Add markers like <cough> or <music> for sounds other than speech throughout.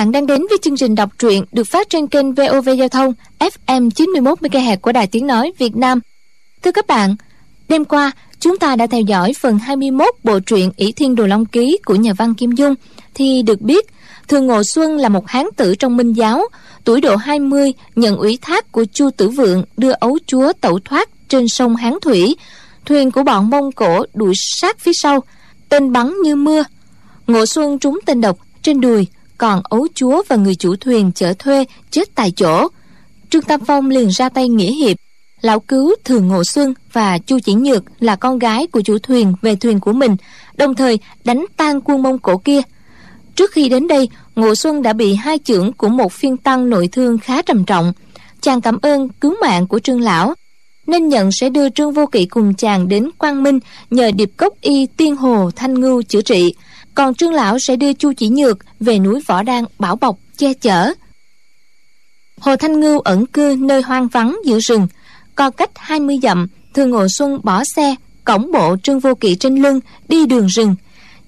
Các bạn đang đến với chương trình đọc truyện được phát trên kênh VOV Giao thông FM 91 MHz của Đài Tiếng nói Việt Nam. Thưa các bạn, đêm qua chúng ta đã theo dõi phần 21 bộ truyện ỷ Thiên Đồ Long Ký của nhà văn Kim Dung thì được biết Thường Ngộ Xuân là một hán tử trong Minh giáo, tuổi độ 20 nhận ủy thác của Chu Tử Vượng đưa ấu chúa tẩu thoát trên sông Hán Thủy. Thuyền của bọn Mông Cổ đuổi sát phía sau, tên bắn như mưa. Ngộ Xuân trúng tên độc trên đùi còn ấu chúa và người chủ thuyền chở thuê chết tại chỗ. Trương tam phong liền ra tay nghĩa hiệp. Lão cứu thường ngộ xuân và chu chỉ nhược là con gái của chủ thuyền về thuyền của mình, đồng thời đánh tan quân mông cổ kia. Trước khi đến đây, ngộ xuân đã bị hai chưởng của một phiên tăng nội thương khá trầm trọng. Chàng cảm ơn cứu mạng của trương lão, nên nhận sẽ đưa trương vô kỵ cùng chàng đến quang minh nhờ điệp cốc y tiên hồ thanh ngưu chữa trị còn trương lão sẽ đưa chu chỉ nhược về núi võ đan bảo bọc, che chở. Hồ thanh ngưu ẩn cư nơi hoang vắng giữa rừng, co cách 20 dặm thường ngộ xuân bỏ xe, cổng bộ trương vô kỵ trên lưng đi đường rừng.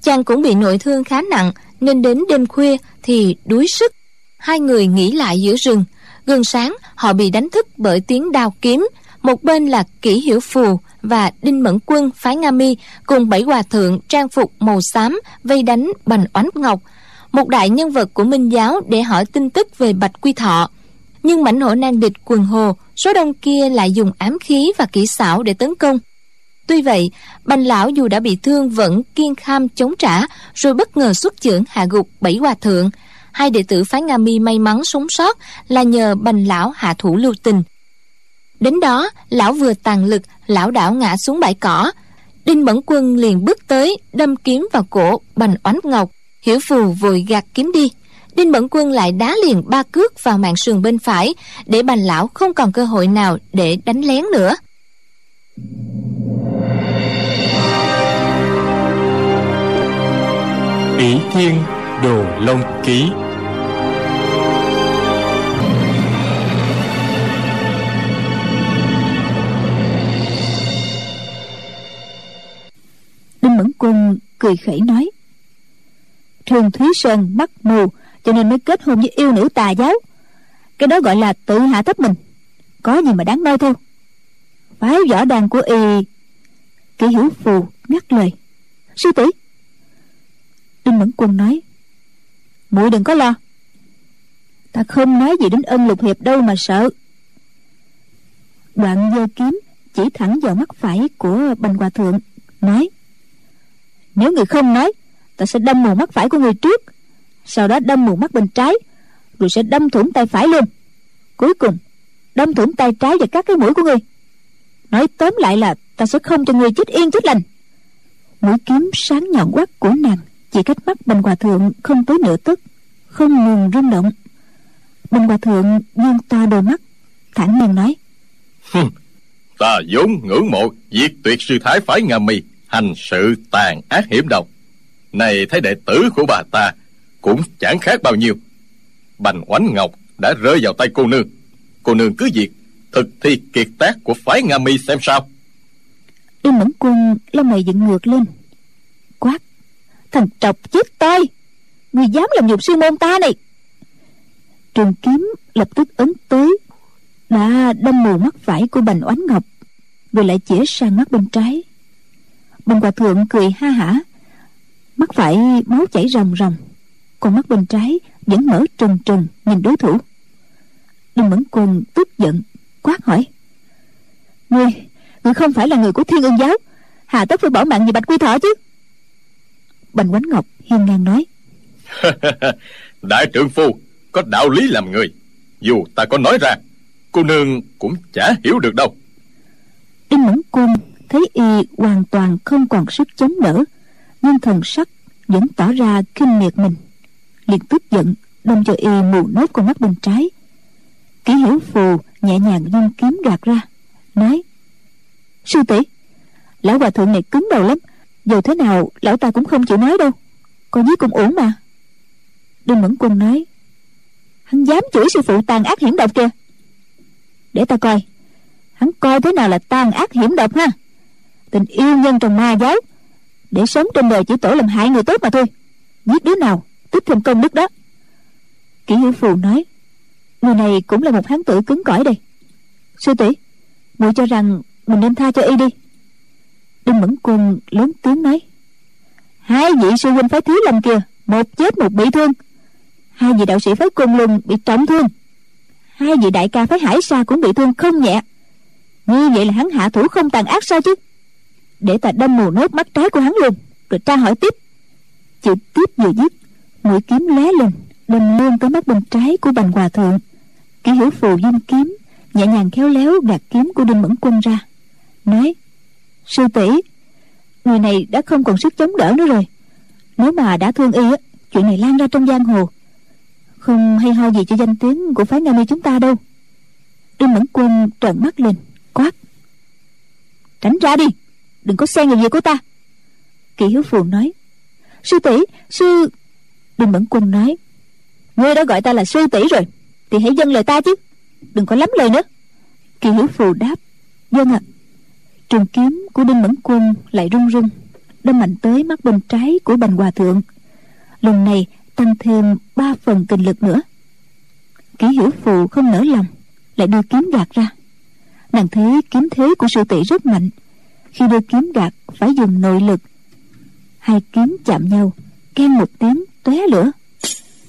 Chàng cũng bị nội thương khá nặng, nên đến đêm khuya thì đuối sức. Hai người nghỉ lại giữa rừng. Gần sáng, họ bị đánh thức bởi tiếng đao kiếm. Một bên là kỷ hiểu phù và đinh mẫn quân, phái nga mi cùng bảy hòa thượng trang phục màu xám, vây đánh bành oánh ngọc. Một đại nhân vật của minh giáo để hỏi tin tức về bạch quy thọ. Nhưng mảnh hổ nan địch quần hồ, số đông kia lại dùng ám khí và kỹ xảo để tấn công. Tuy vậy, bành lão dù đã bị thương vẫn kiên kham chống trả, rồi bất ngờ xuất chưởng hạ gục bảy hòa thượng. Hai đệ tử phái nga mi may mắn sống sót là nhờ bành lão hạ thủ lưu tình đến đó, lão vừa tàn lực, lão đảo ngã xuống bãi cỏ. Đinh mẫn quân liền bước tới, đâm kiếm vào cổ bành oánh ngọc. Hiểu phù vội gạt kiếm đi. Đinh mẫn quân lại đá liền ba cước vào mạng sườn bên phải, để bành lão không còn cơ hội nào để đánh lén nữa. Ỷ thiên đồ long ký đinh mẫn quân cười khẩy nói, thường thúy sơn mắc mù, cho nên mới kết hôn với yêu nữ tà giáo. Cái đó gọi là tự hạ thấp mình, có gì mà đáng nói theo. Phái võ đàn của y, kỷ hữu phù ngắt lời, sư tỷ. Đinh mẫn quân nói, muội đừng có lo, ta không nói gì đến ân lục hiệp đâu mà sợ. Đoạn giơ kiếm chỉ thẳng vào mắt phải của bành hòa thượng, nói nếu người không nói, ta sẽ đâm mù mắt phải của người trước. Sau đó đâm mù mắt bên trái, rồi sẽ đâm thủng tay phải luôn. Cuối cùng, đâm thủng tay trái và các cái mũi của người. Nói tóm lại là ta sẽ không cho người chết yên chết lành. Mũi kiếm sáng nhọn quắc của nàng chỉ cách mắt bình hòa thượng không tới nửa tấc không ngừng rung động. Bình hòa thượng dương to đôi mắt, thản nhiên nói ta vốn ngưỡng mộ diệt tuyệt sư thái phái nga mì." Hành sự tàn ác hiểm độc. Này thấy đệ tử của bà ta cũng chẳng khác bao nhiêu. Bành oánh ngọc đã rơi vào tay cô nương. Cô nương cứ việc thực thi kiệt tác của phái nga mi xem sao. Đinh mẫn quân lông mày dựng ngược lên. Quát thằng trọc chết tôi, người dám làm nhục sư môn ta này! Trường kiếm lập tức ấn tới đã đâm mù mắt phải của bành oánh ngọc rồi lại chĩa sang mắt bên trái bành hòa thượng cười ha hả. Mắt phải máu chảy ròng ròng còn mắt bên trái vẫn mở trừng trừng nhìn đối thủ. Đinh mẫn quân tức giận quát hỏi. Ngươi ngươi không phải là người của thiên ương giáo hà tất phải bỏ mạng vì bạch quy thọ chứ. Bành quánh ngọc hiên ngang nói. <laughs> Đại trượng phu có đạo lý làm người. Dù ta có nói ra cô nương cũng chả hiểu được đâu. Đinh mẫn quân thấy y hoàn toàn không còn sức chống đỡ, nhưng thần sắc vẫn tỏ ra kinh miệt mình. Liền tức giận, đâm cho y mù nốt con mắt bên trái. Ký hiểu phù nhẹ nhàng dung kiếm gạt ra, nói, sư tỷ, lão hòa thượng này cứng đầu lắm, dù thế nào lão ta cũng không chịu nói đâu, con giết cũng ổn mà. Đinh mẫn quân nói, hắn dám chửi sư phụ tàn ác hiểm độc kìa. Để ta coi, hắn coi thế nào là tàn ác hiểm độc ha? Tình yêu nhân trong ma giáo. Để sống trên đời chỉ tổ làm hại người tốt mà thôi. Giết đứa nào tích thêm công đức đó. Kỷ hữu phù nói, người này cũng là một hán tử cứng cỏi đây. Sư tỷ, muội cho rằng mình nên tha cho y đi. Đinh mẫn quân lớn tiếng nói, hai vị sư huynh phái thiếu lâm kia một chết một bị thương. Hai vị đạo sĩ phái côn lùng bị trọng thương. Hai vị đại ca phái hải sa cũng bị thương không nhẹ. Như vậy là hắn hạ thủ không tàn ác sao chứ? Để ta đâm mù nốt mắt trái của hắn luôn rồi tra hỏi tiếp. Chữ tiếp vừa dứt, mũi kiếm lóe lên, đâm luôn tới mắt bên trái của bành hòa thượng. Ký hiểu phù dung kiếm, nhẹ nhàng khéo léo gạt kiếm của đinh mẫn quân ra. Nói, sư tỷ, người này đã không còn sức chống đỡ nữa rồi. Nếu mà đã thương y á, chuyện này lan ra trong giang hồ. Không hay ho gì cho danh tiếng của phái nga mi chúng ta đâu. Đinh mẫn quân trợn mắt lên, quát, tránh ra đi đừng có xen vào việc của ta. Kỷ hiếu phù nói, sư tỷ, sư đinh mẫn quân nói, ngươi đã gọi ta là sư tỷ rồi, thì hãy dâng lời ta chứ, đừng có lắm lời nữa. Kỳ hiếu phù đáp vâng ạ. Trường kiếm của đinh mẫn quân lại rung rung, đâm mạnh tới mắt bên trái của bành hòa thượng. Lần này tăng thêm ba phần kinh lực nữa. Kỷ hiểu phù không nỡ lòng, lại đưa kiếm gạt ra. Nàng thấy kiếm thế của sư tỷ rất mạnh khi đưa kiếm gạt phải dùng nội lực, hai kiếm chạm nhau, khen một tiếng tóe lửa.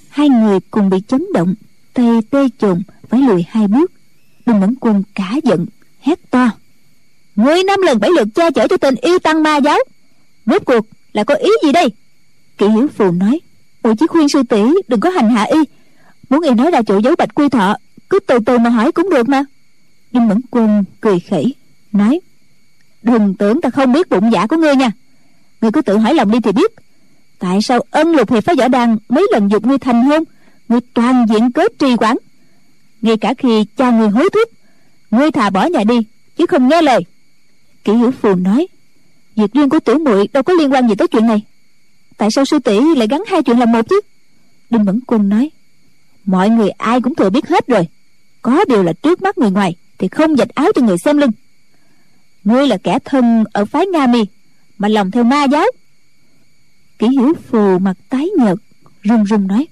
Hai người cùng bị chấn động tay tê chồn, phải lùi hai bước. Đinh mẫn quân cả giận, hét to. Ngươi năm lần bảy lượt che chở cho tên yêu tăng ma giáo. Rốt cuộc là có ý gì đây? Kỷ hiểu phù nói. Ủa chỉ khuyên sư tỷ đừng có hành hạ y. Muốn y nói ra chỗ giấu bạch quy thọ, cứ từ từ mà hỏi cũng được mà. Nhưng mẫn quân cười khẩy, nói đừng tưởng ta không biết bụng dạ của ngươi nha. Ngươi cứ tự hỏi lòng đi thì biết. Tại sao ân lục hiệp phải võ đàn mấy lần dục ngươi thành hôn, ngươi toàn diện cớ trì quản? Ngay cả khi cha ngươi hối thúc, ngươi thà bỏ nhà đi, chứ không nghe lời. Kỷ hiểu phù nói, việc riêng của tiểu muội đâu có liên quan gì tới chuyện này. Tại sao sư tỷ lại gắn hai chuyện làm một chứ? Đinh mẫn quân nói, mọi người ai cũng thừa biết hết rồi. Có điều là trước mắt người ngoài thì không dạch áo cho người xem lưng ngươi là kẻ thân ở phái nga mi, mà lòng theo ma giáo. Kỷ hiểu phù mặt tái nhợt, run run nói,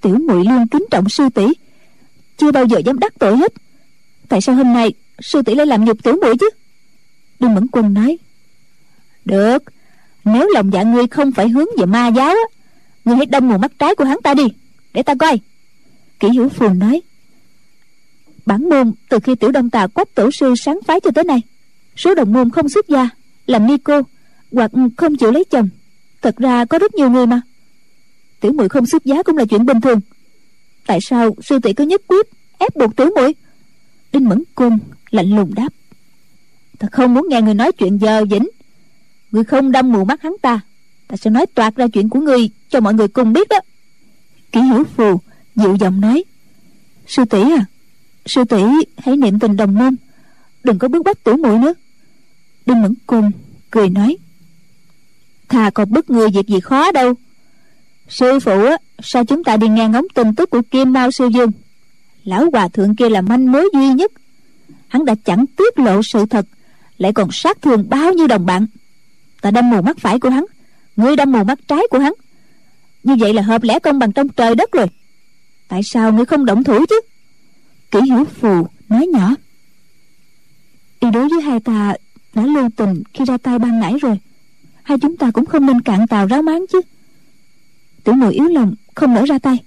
tiểu muội luôn kính trọng sư tỷ, chưa bao giờ dám đắc tội hết. Tại sao hôm nay sư tỷ lại làm nhục tiểu muội chứ? Đinh mẫn quân nói, được, nếu lòng dạ ngươi không phải hướng về ma giáo á, ngươi hãy đâm mù mắt trái của hắn ta đi, để ta coi. Kỷ hữu phù nói, bản môn từ khi tiểu đông tà quách tổ sư sáng phái cho tới nay số đồng môn không xuất gia, làm ni cô, hoặc không chịu lấy chồng. Thật ra có rất nhiều người mà. Tiểu muội không xuất giá cũng là chuyện bình thường. Tại sao sư tỷ cứ nhất quyết ép buộc tiểu muội? Đinh mẫn cung lạnh lùng đáp. Ta không muốn nghe người nói chuyện giờ dĩnh. Người không đâm mù mắt hắn ta ta sẽ nói toạc ra chuyện của người cho mọi người cùng biết đó. Kỷ hiểu phù dịu giọng nói. Sư tỷ à sư tỷ hãy niệm tình đồng môn, đừng có bước bách tiểu muội nữa đinh mẫn côn cười nói, thà còn bất người việc gì khó đâu. Sư phụ á, sao chúng ta đi nghe ngóng tin tức của kim mao sư dương? Lão hòa thượng kia là manh mối duy nhất. Hắn đã chẳng tiết lộ sự thật, lại còn sát thương bao nhiêu đồng bạn. Ta đâm mù mắt phải của hắn, ngươi đâm mù mắt trái của hắn. Như vậy là hợp lẽ công bằng trong trời đất rồi. Tại sao ngươi không động thủ chứ? Kỷ hữu phù nói nhỏ y đối với hai ta đã lưu tình khi ra tay ban nãy rồi. Hai chúng ta cũng không nên cạn tàu ráo máng chứ. Tiểu muội yếu lòng, không nỡ ra tay.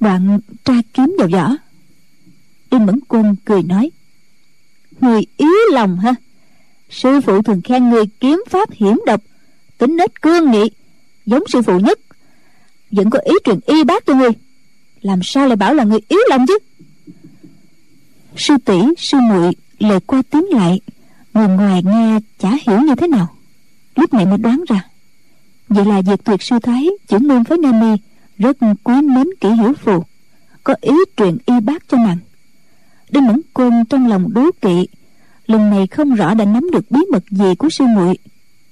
Đoạn tra kiếm vào vỏ. Đinh mẫn quân cười nói, người yếu lòng ha sư phụ thường khen người kiếm pháp hiểm độc, tính nết cương nghị, giống sư phụ nhất. Vẫn có ý truyền y bác cho người, làm sao lại bảo là người yếu lòng chứ? Sư tỷ, sư muội lời qua tiếng lại người ngoài nghe chả hiểu như thế nào. Lúc này mới đoán ra. Vậy là diệt tuyệt sư thái chuyển môn với nam mi rất quý mến kỹ hiểu phù, có ý truyền y bác cho nàng. Đinh mẫn côn trong lòng đố kỵ, lần này không rõ đã nắm được bí mật gì của sư muội,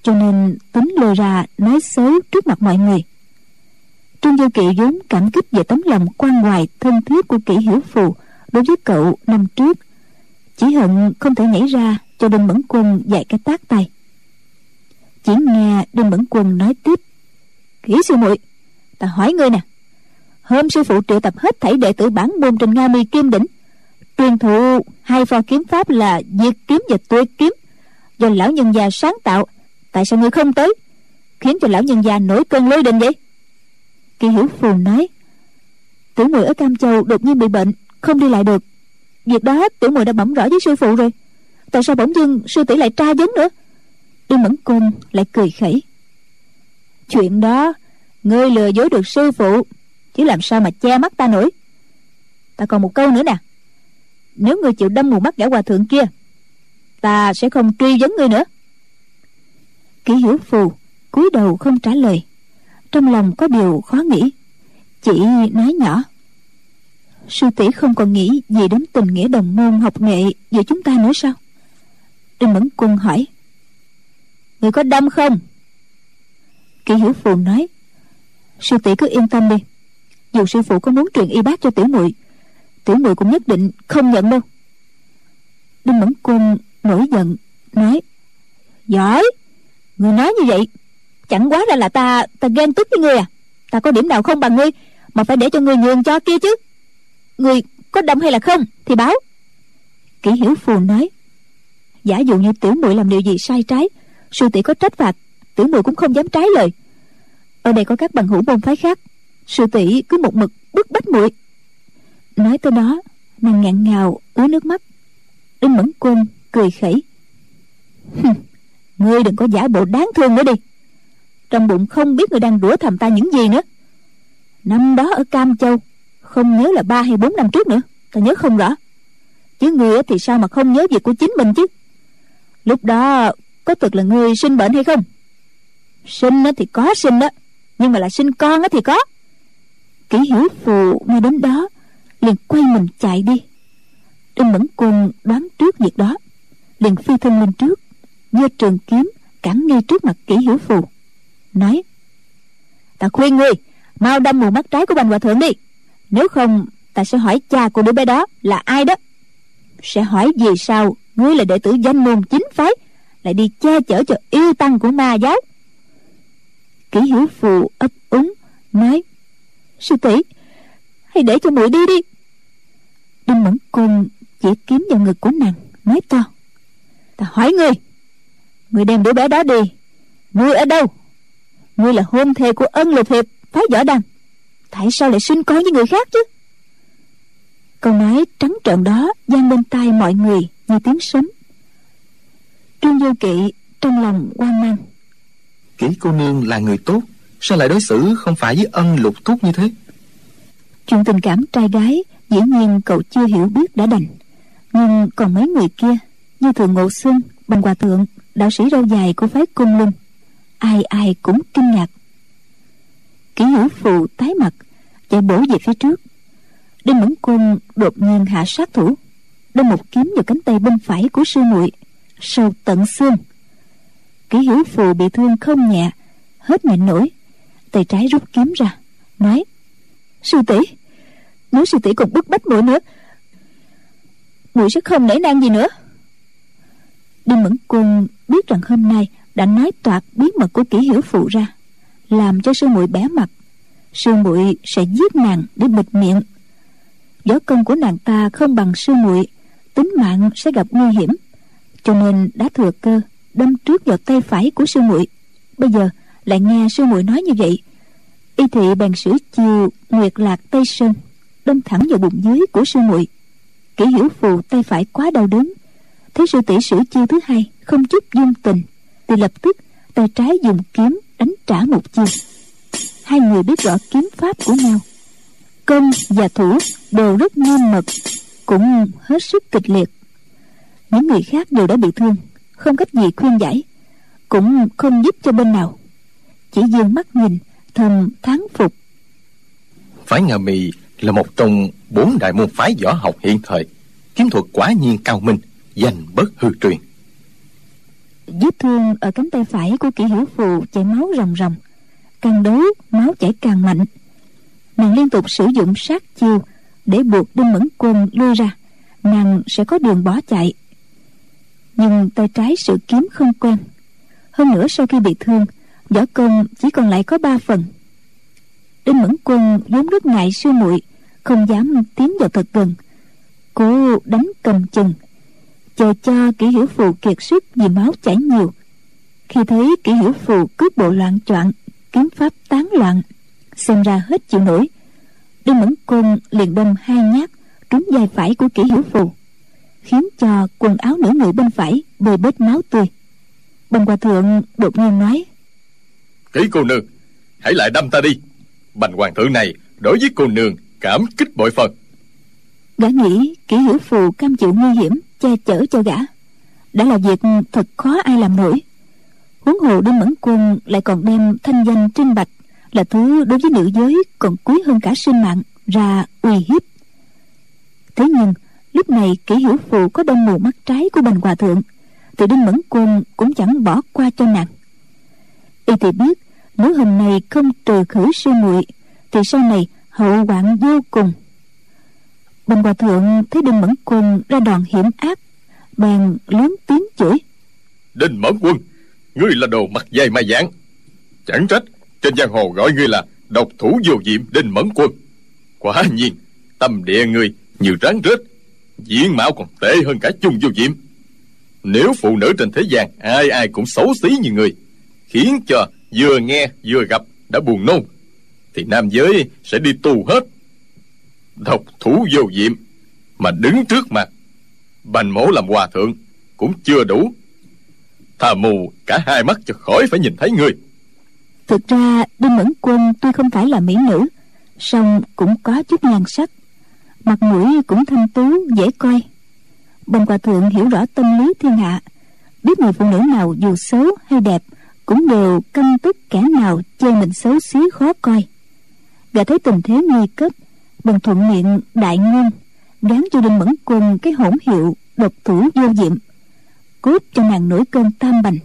cho nên tính lôi ra nói xấu trước mặt mọi người. Trương vô kỵ vốn cảm kích về tấm lòng quan hoài thân thiết của kỹ hiểu phù đối với cậu năm trước, chỉ hận không thể nhảy ra cho đinh mẫn quân dạy cái tác tay chỉ nghe đinh mẫn quân nói tiếp, kỹ sư muội, ta hỏi ngươi nè, hôm sư phụ triệu tập hết thảy đệ tử bản môn trên nga mi kim đỉnh, truyền thụ hai pho kiếm pháp là diệt kiếm và tuyệt kiếm, do lão nhân già sáng tạo, tại sao ngươi không tới, khiến cho lão nhân già nổi cơn lôi đình vậy? Kỳ hiểu phù nói tiểu muội ở cam châu đột nhiên bị bệnh, không đi lại được. Việc đó tiểu muội đã bẩm rõ với sư phụ rồi tại sao bỗng dưng sư tỷ lại tra vấn nữa? Y mẫn côn lại cười khẩy. Chuyện đó, ngươi lừa dối được sư phụ, chứ làm sao mà che mắt ta nổi? Ta còn một câu nữa nè. Nếu ngươi chịu đâm mù mắt gã hòa thượng kia, ta sẽ không truy vấn ngươi nữa. Kỷ hiểu phù cúi đầu không trả lời. Trong lòng có điều khó nghĩ, chỉ nói nhỏ. Sư tỷ không còn nghĩ gì đến tình nghĩa đồng môn học nghệ giữa chúng ta nữa sao? Đinh mẫn quân hỏi. Người có đâm không? Kỷ hiểu phù nói. Sư tỷ cứ yên tâm đi. Dù sư phụ có muốn truyền y bác cho tiểu muội tiểu muội cũng nhất định không nhận đâu. Đinh mẫn quân nổi giận, nói. Giỏi! Người nói như vậy, chẳng quá ra là ta ta ghen tức với ngươi à. Ta có điểm nào không bằng ngươi, mà phải để cho ngươi nhường cho kia chứ. Ngươi có đâm hay là không, thì báo. Kỷ hiểu phù nói giả dụ như tiểu muội làm điều gì sai trái, sư tỷ có trách phạt, tiểu muội cũng không dám trái lời. Ở đây có các bằng hữu môn phái khác, sư tỷ cứ một mực bức bách muội. Nói tới đó, nàng ngạn ngào ứa nước mắt. Đinh mẫn quân cười khẩy. Ngươi đừng có giả bộ đáng thương nữa đi. Trong bụng không biết người đang đũa thầm ta những gì nữa. Năm đó ở cam châu, không nhớ là ba hay bốn năm trước nữa, ta nhớ không rõ. Chứ ngươi thì sao mà không nhớ việc của chính mình chứ? Lúc đó, có thực là ngươi sinh bệnh hay không? Sinh nó thì có sinh đó nhưng mà là sinh con thì có. Kỷ hiểu phù nghe đến đó, liền quay mình chạy đi. Đinh mẫn côn đoán trước việc đó, liền phi thân lên trước, giơ trường kiếm cản ngay trước mặt kỷ hiểu phù, nói, ta khuyên ngươi, mau đâm mù mắt trái của bành hòa thượng đi. Nếu không, ta sẽ hỏi cha của đứa bé đó là ai đó. Sẽ hỏi vì sao ngươi là đệ tử danh môn chính phái, lại đi che chở cho yêu tăng của ma giáo. Kỷ hiểu phù ấp úng, nói, sư tỷ, hãy để cho muội đi đi. Đinh mẫn cung chỉ kiếm vào ngực của nàng, nói to, ta hỏi ngươi ngươi đem đứa bé đó đi. Ngươi ở đâu? Ngươi là hôn thê của ân lục hiệp, phái võ đăng. Tại sao lại sinh con với người khác chứ? Câu nói trắng trợn đó vang bên tai mọi người như tiếng sấm. Trương vô kỵ trong lòng quan mang. Kỹ cô nương là người tốt sao lại đối xử không phải với ân lục túc như thế? Chuyện tình cảm trai gái dĩ nhiên cậu chưa hiểu biết đã đành. Nhưng còn mấy người kia như thường ngộ xuân bằng hòa thượng đạo sĩ râu dài của phái cung linh ai ai cũng kinh ngạc. Kỷ hữu phù tái mặt chạy bổ về phía trước. Đinh mẫn cung đột nhiên hạ sát thủ đâm một kiếm vào cánh tay bên phải của sư muội. Sâu tận xương kỷ hữu phù bị thương không nhẹ, hết nhịn nổi. Tay trái rút kiếm ra, nói, sư tỷ, nếu sư tỷ còn bức bách muội nữa, muội sẽ không nể nang gì nữa. Đinh mẫn cung biết rằng hôm nay đã nói toạc bí mật của kỷ hiểu phụ ra, làm cho sư muội bé mặt. Sư muội sẽ giết nàng để bịt miệng. Võ công của nàng ta không bằng sư muội tính mạng sẽ gặp nguy hiểm. Cho nên đã thừa cơ đâm trước vào tay phải của sư muội. Bây giờ lại nghe sư muội nói như vậy. Y thị bèn sử chiều nguyệt lạc tây sơn, đâm thẳng vào bụng dưới của sư muội. Kỷ hiểu phù tay phải quá đau đớn. Thấy sư tỷ sử chiêu thứ hai, không chút dung tình, thì lập tức tay trái dùng kiếm đánh trả một chiêu. Hai người biết rõ kiếm pháp của nhau. Công và thủ đều rất nghiêm mật cũng hết sức kịch liệt. Những người khác đều đã bị thương không cách gì khuyên giải cũng không giúp cho bên nào. Chỉ dương mắt nhìn thầm thán phục. Phái nga mì là một trong bốn đại môn phái võ học hiện thời kiếm thuật quả nhiên cao minh danh bất hư truyền. Vết thương ở cánh tay phải của kỷ hiểu phù chảy máu ròng ròng càng đấu máu chảy càng mạnh. Nàng liên tục sử dụng sát chiêu để buộc đinh mẫn quân lui ra. Nàng sẽ có đường bỏ chạy. Nhưng tay trái sự kiếm không quen. Hơn nữa sau khi bị thương, võ công chỉ còn lại có ba phần. Đinh mẫn quân vốn rất ngại sư muội, không dám tiến vào thật gần. Cố đánh cầm chừng, chờ cho kỷ hiểu phù kiệt sức vì máu chảy nhiều. Khi thấy kỷ hiểu phù cướp bộ loạn choạng, kiếm pháp tán loạn, xem ra hết chịu nổi đinh mẫn côn liền đâm hai nhát trúng vai phải của kỷ hiểu phù khiến cho quần áo nửa người bên phải bơi bết máu tươi. Bần hòa thượng đột nhiên nói kỹ cô nương hãy lại đâm ta đi. Bành hoàng thượng này đối với cô nương cảm kích bội phần. Gã nghĩ kỷ hiểu phù cam chịu nguy hiểm che chở cho gã. Đã là việc thật khó ai làm nổi. Huống hồ đinh mẫn quân lại còn đem thanh danh trinh bạch là thứ đối với nữ giới, còn quý hơn cả sinh mạng, ra uy hiếp. Thế nhưng, lúc này kỷ hiểu phù có đâm mù mắt trái của bành hòa thượng, thì đinh mẫn quân cũng chẳng bỏ qua cho nàng. Y thì biết nếu hôm nay không trừ khử sư muội, thì sau này hậu hoạn vô cùng. Bành hòa thượng thấy đinh mẫn quân ra đòn hiểm ác, bèn lớn tiếng chửi. Đinh mẫn quân, ngươi là đồ mặt dày mà dạng chẳng trách trên giang hồ gọi ngươi là độc thủ vô diệm đinh mẫn quân. Quả nhiên, tâm địa ngươi như rắn rết, diện mạo còn tệ hơn cả chung vô diệm. Nếu phụ nữ trên thế gian ai ai cũng xấu xí như người khiến cho vừa nghe vừa gặp đã buồn nôn, thì nam giới sẽ đi tù hết. Độc thủ vô diệm mà đứng trước mặt, bành mổ làm hòa thượng cũng chưa đủ. Thà mù cả hai mắt cho khỏi phải nhìn thấy người thực ra, đinh mẫn quân tuy không phải là mỹ nữ, song cũng có chút nhan sắc. Mặt mũi cũng thanh tú, dễ coi. Bần hòa thượng hiểu rõ tâm lý thiên hạ. Biết người phụ nữ nào dù xấu hay đẹp cũng đều căm tức kẻ nào chê mình xấu xí khó coi. Gã thấy tình thế nguy cấp bần thuận miệng đại ngôn, gán cho đinh mẫn quân cái hỗn hiệu độc thủ vô diệm, cốt cho nàng nổi cơn tam bành.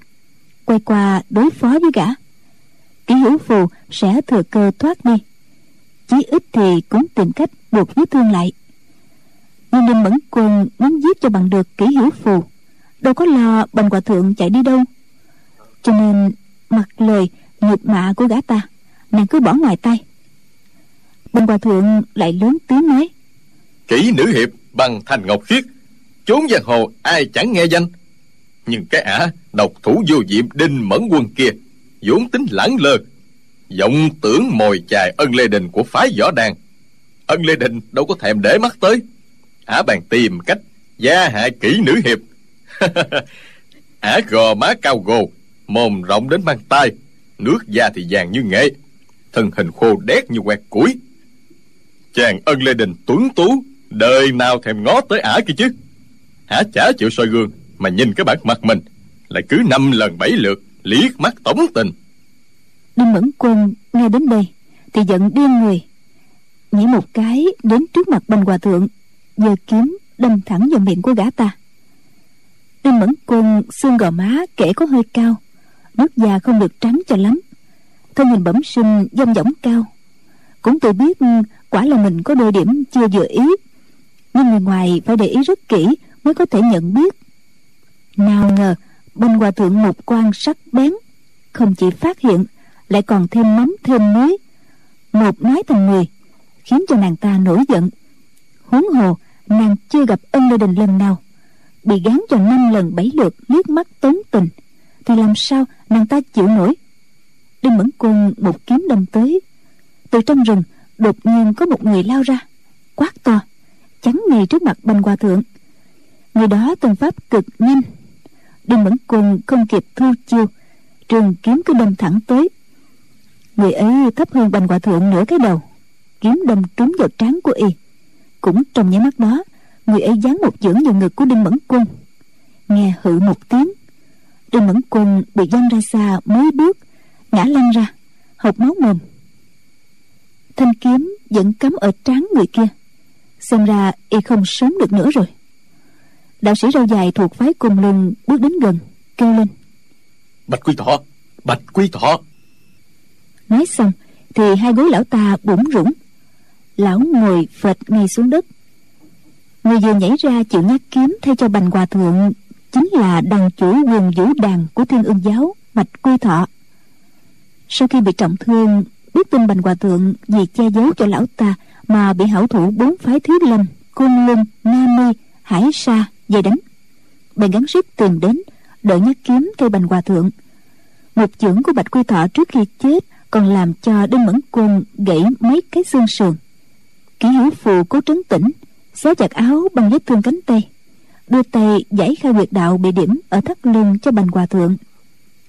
Quay qua đối phó với gã ký hữu phù sẽ thừa cơ thoát đi. Chí ít thì cũng tìm cách buộc vết thương lại. Nhưng đinh mẫn quân muốn giết cho bằng được kỹ hữu phù, đâu có lo bành hòa thượng chạy đi đâu. Cho nên, mặc lời nhục mạ của gã ta, nàng cứ bỏ ngoài tay. Bành hòa thượng lại lớn tiếng nói, kỹ nữ hiệp bằng thành ngọc khiết trốn giang hồ ai chẳng nghe danh. Nhưng cái ả độc thủ vô diệm đinh mẫn quân kia vốn tính lãng lơ. Vọng tưởng mồi chài ân lê đình của phái võ đàn. Ân lê đình đâu có thèm để mắt tới. Ả bàn tìm cách gia hại kỹ nữ hiệp. <laughs> Ả gò má cao gồ, mồm rộng đến mang tay nước da thì vàng như nghệ, thân hình khô đét như quẹt củi. Chàng ân lê đình tuấn tú, đời nào thèm ngó tới ả kia chứ? Hả chả chịu soi gương mà nhìn cái bản mặt mình, lại cứ năm lần bảy lượt liếc mắt tống tình. Đinh mẫn quân nghe đến đây thì giận điên người, nhảy một cái đến trước mặt bành hòa thượng, giơ kiếm đâm thẳng vào miệng của gã ta. Đinh mẫn quân xương gò má kể có hơi cao nước da không được trắng cho lắm, thân hình bẩm sinh dông dỏng cao. Cũng tự biết quả là mình có đôi điểm chưa vừa ý, nhưng người ngoài phải để ý rất kỹ mới có thể nhận biết. Nào ngờ banh hòa thượng một quan sắc bén, không chỉ phát hiện, lại còn thêm mắm thêm muối. Một nói thành mười khiến cho nàng ta nổi giận. Huống hồ, nàng chưa gặp ân lê đình lần nào. Bị gán cho năm lần bảy lượt liếc mắt tốn tình, thì làm sao nàng ta chịu nổi? Đinh mẫn côn một kiếm đâm tới. Từ trong rừng, đột nhiên có một người lao ra, quát to, chắn ngay trước mặt bành hòa thượng. Người đó từng pháp cực nhanh đinh mẫn côn, không kịp thu chiêu. Trường kiếm cứ đâm thẳng tới. Người ấy thấp hơn bành hòa thượng nửa cái đầu. Kiếm đâm trúng vào trán của y. Cũng trong nháy mắt đó, người ấy dán một dưỡng vào ngực của đinh mẫn quân nghe hự một tiếng, đinh mẫn quân bị văng ra xa mấy bước, ngã lăn ra, hộc máu mồm. Thanh kiếm vẫn cắm ở trán người kia. Xem ra y không sống được nữa rồi đạo sĩ râu dài thuộc phái cùng lưng bước đến gần kêu lên. Bạch quy thọ bạch quy thọ. Nói xong thì hai gối lão ta bủn rủng lão ngồi phệt ngay xuống đất. Người vừa nhảy ra chịu nhát kiếm thay cho bành hòa thượng chính là đàn chủ quần vũ đàn của thiên ương giáo bạch quy thọ. Sau khi bị trọng thương biết tin bành hòa thượng vì che giấu cho lão ta mà bị hảo thủ bốn phái thiếu lâm côn luân nga mi hải sa về đánh. Bèn gắng sức tìm đến đợi nhát kiếm theo bành hòa thượng. Một chưởng của bạch quy thọ trước khi chết còn làm cho đinh mẫn côn gãy mấy cái xương sườn. Kỷ hữu phù cố trấn tĩnh xé chặt áo bằng vết thương cánh tay. Đưa tay giải khai huyệt đạo bị điểm ở thắt lưng cho bành hòa thượng.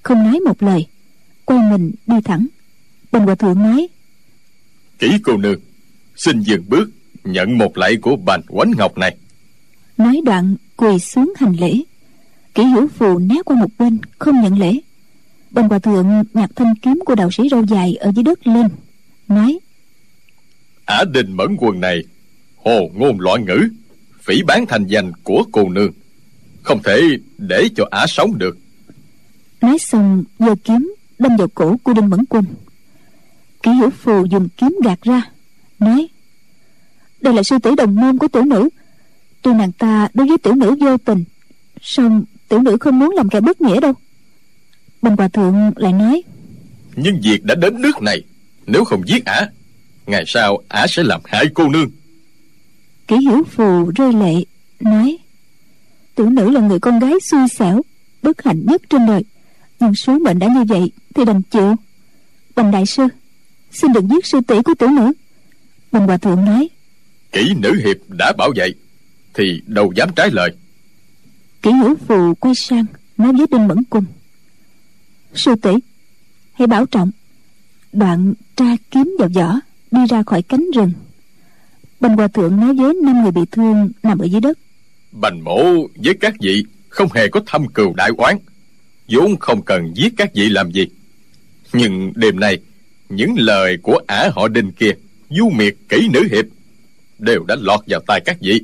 Không nói một lời quay mình đi thẳng. Bành hòa thượng nói kỹ cô nương xin dừng bước nhận một lạy của bành quánh ngọc này. Nói đoạn quỳ xuống hành lễ. Kỷ hữu phù né qua một bên không nhận lễ. Bành hòa thượng nhặt thanh kiếm của đạo sĩ râu dài ở dưới đất lên nói ả đình mẫn quần này hồ ngôn loạn ngữ phỉ bán thành danh của cô nương không thể để cho ả sống được. Nói xong giơ kiếm đâm vào cổ của đinh mẫn quân kỷ hữu phù dùng kiếm gạt ra nói đây là sư tỷ đồng môn của tiểu nữ tuy nàng ta đối với tiểu nữ vô tình song tiểu nữ không muốn làm kẻ bất nghĩa đâu. Bành hòa thượng lại nói nhưng việc đã đến nước này nếu không giết ả ngày sau ả sẽ làm hại cô nương. Kỷ hiểu phù rơi lệ nói tiểu nữ là người con gái xui xẻo bất hạnh nhất trên đời nhưng số mệnh đã như vậy thì đành chịu. Bành đại sư xin đừng giết sư tỷ của tiểu nữ. Bành hòa thượng nói kỹ nữ hiệp đã bảo vậy thì đâu dám trái lời. Kỷ hữu phù quay sang nói với đinh mẫn cung. Sư tỷ hãy bảo trọng. Đoạn tra kiếm vào vỏ đi ra khỏi cánh rừng. Bành hòa thượng nói với năm người bị thương nằm ở dưới đất. Bành mổ với các vị không hề có thâm cừu đại oán vốn không cần giết các vị làm gì. Nhưng đêm nay những lời của ả họ đinh kia du miệt kỹ nữ hiệp đều đã lọt vào tai các vị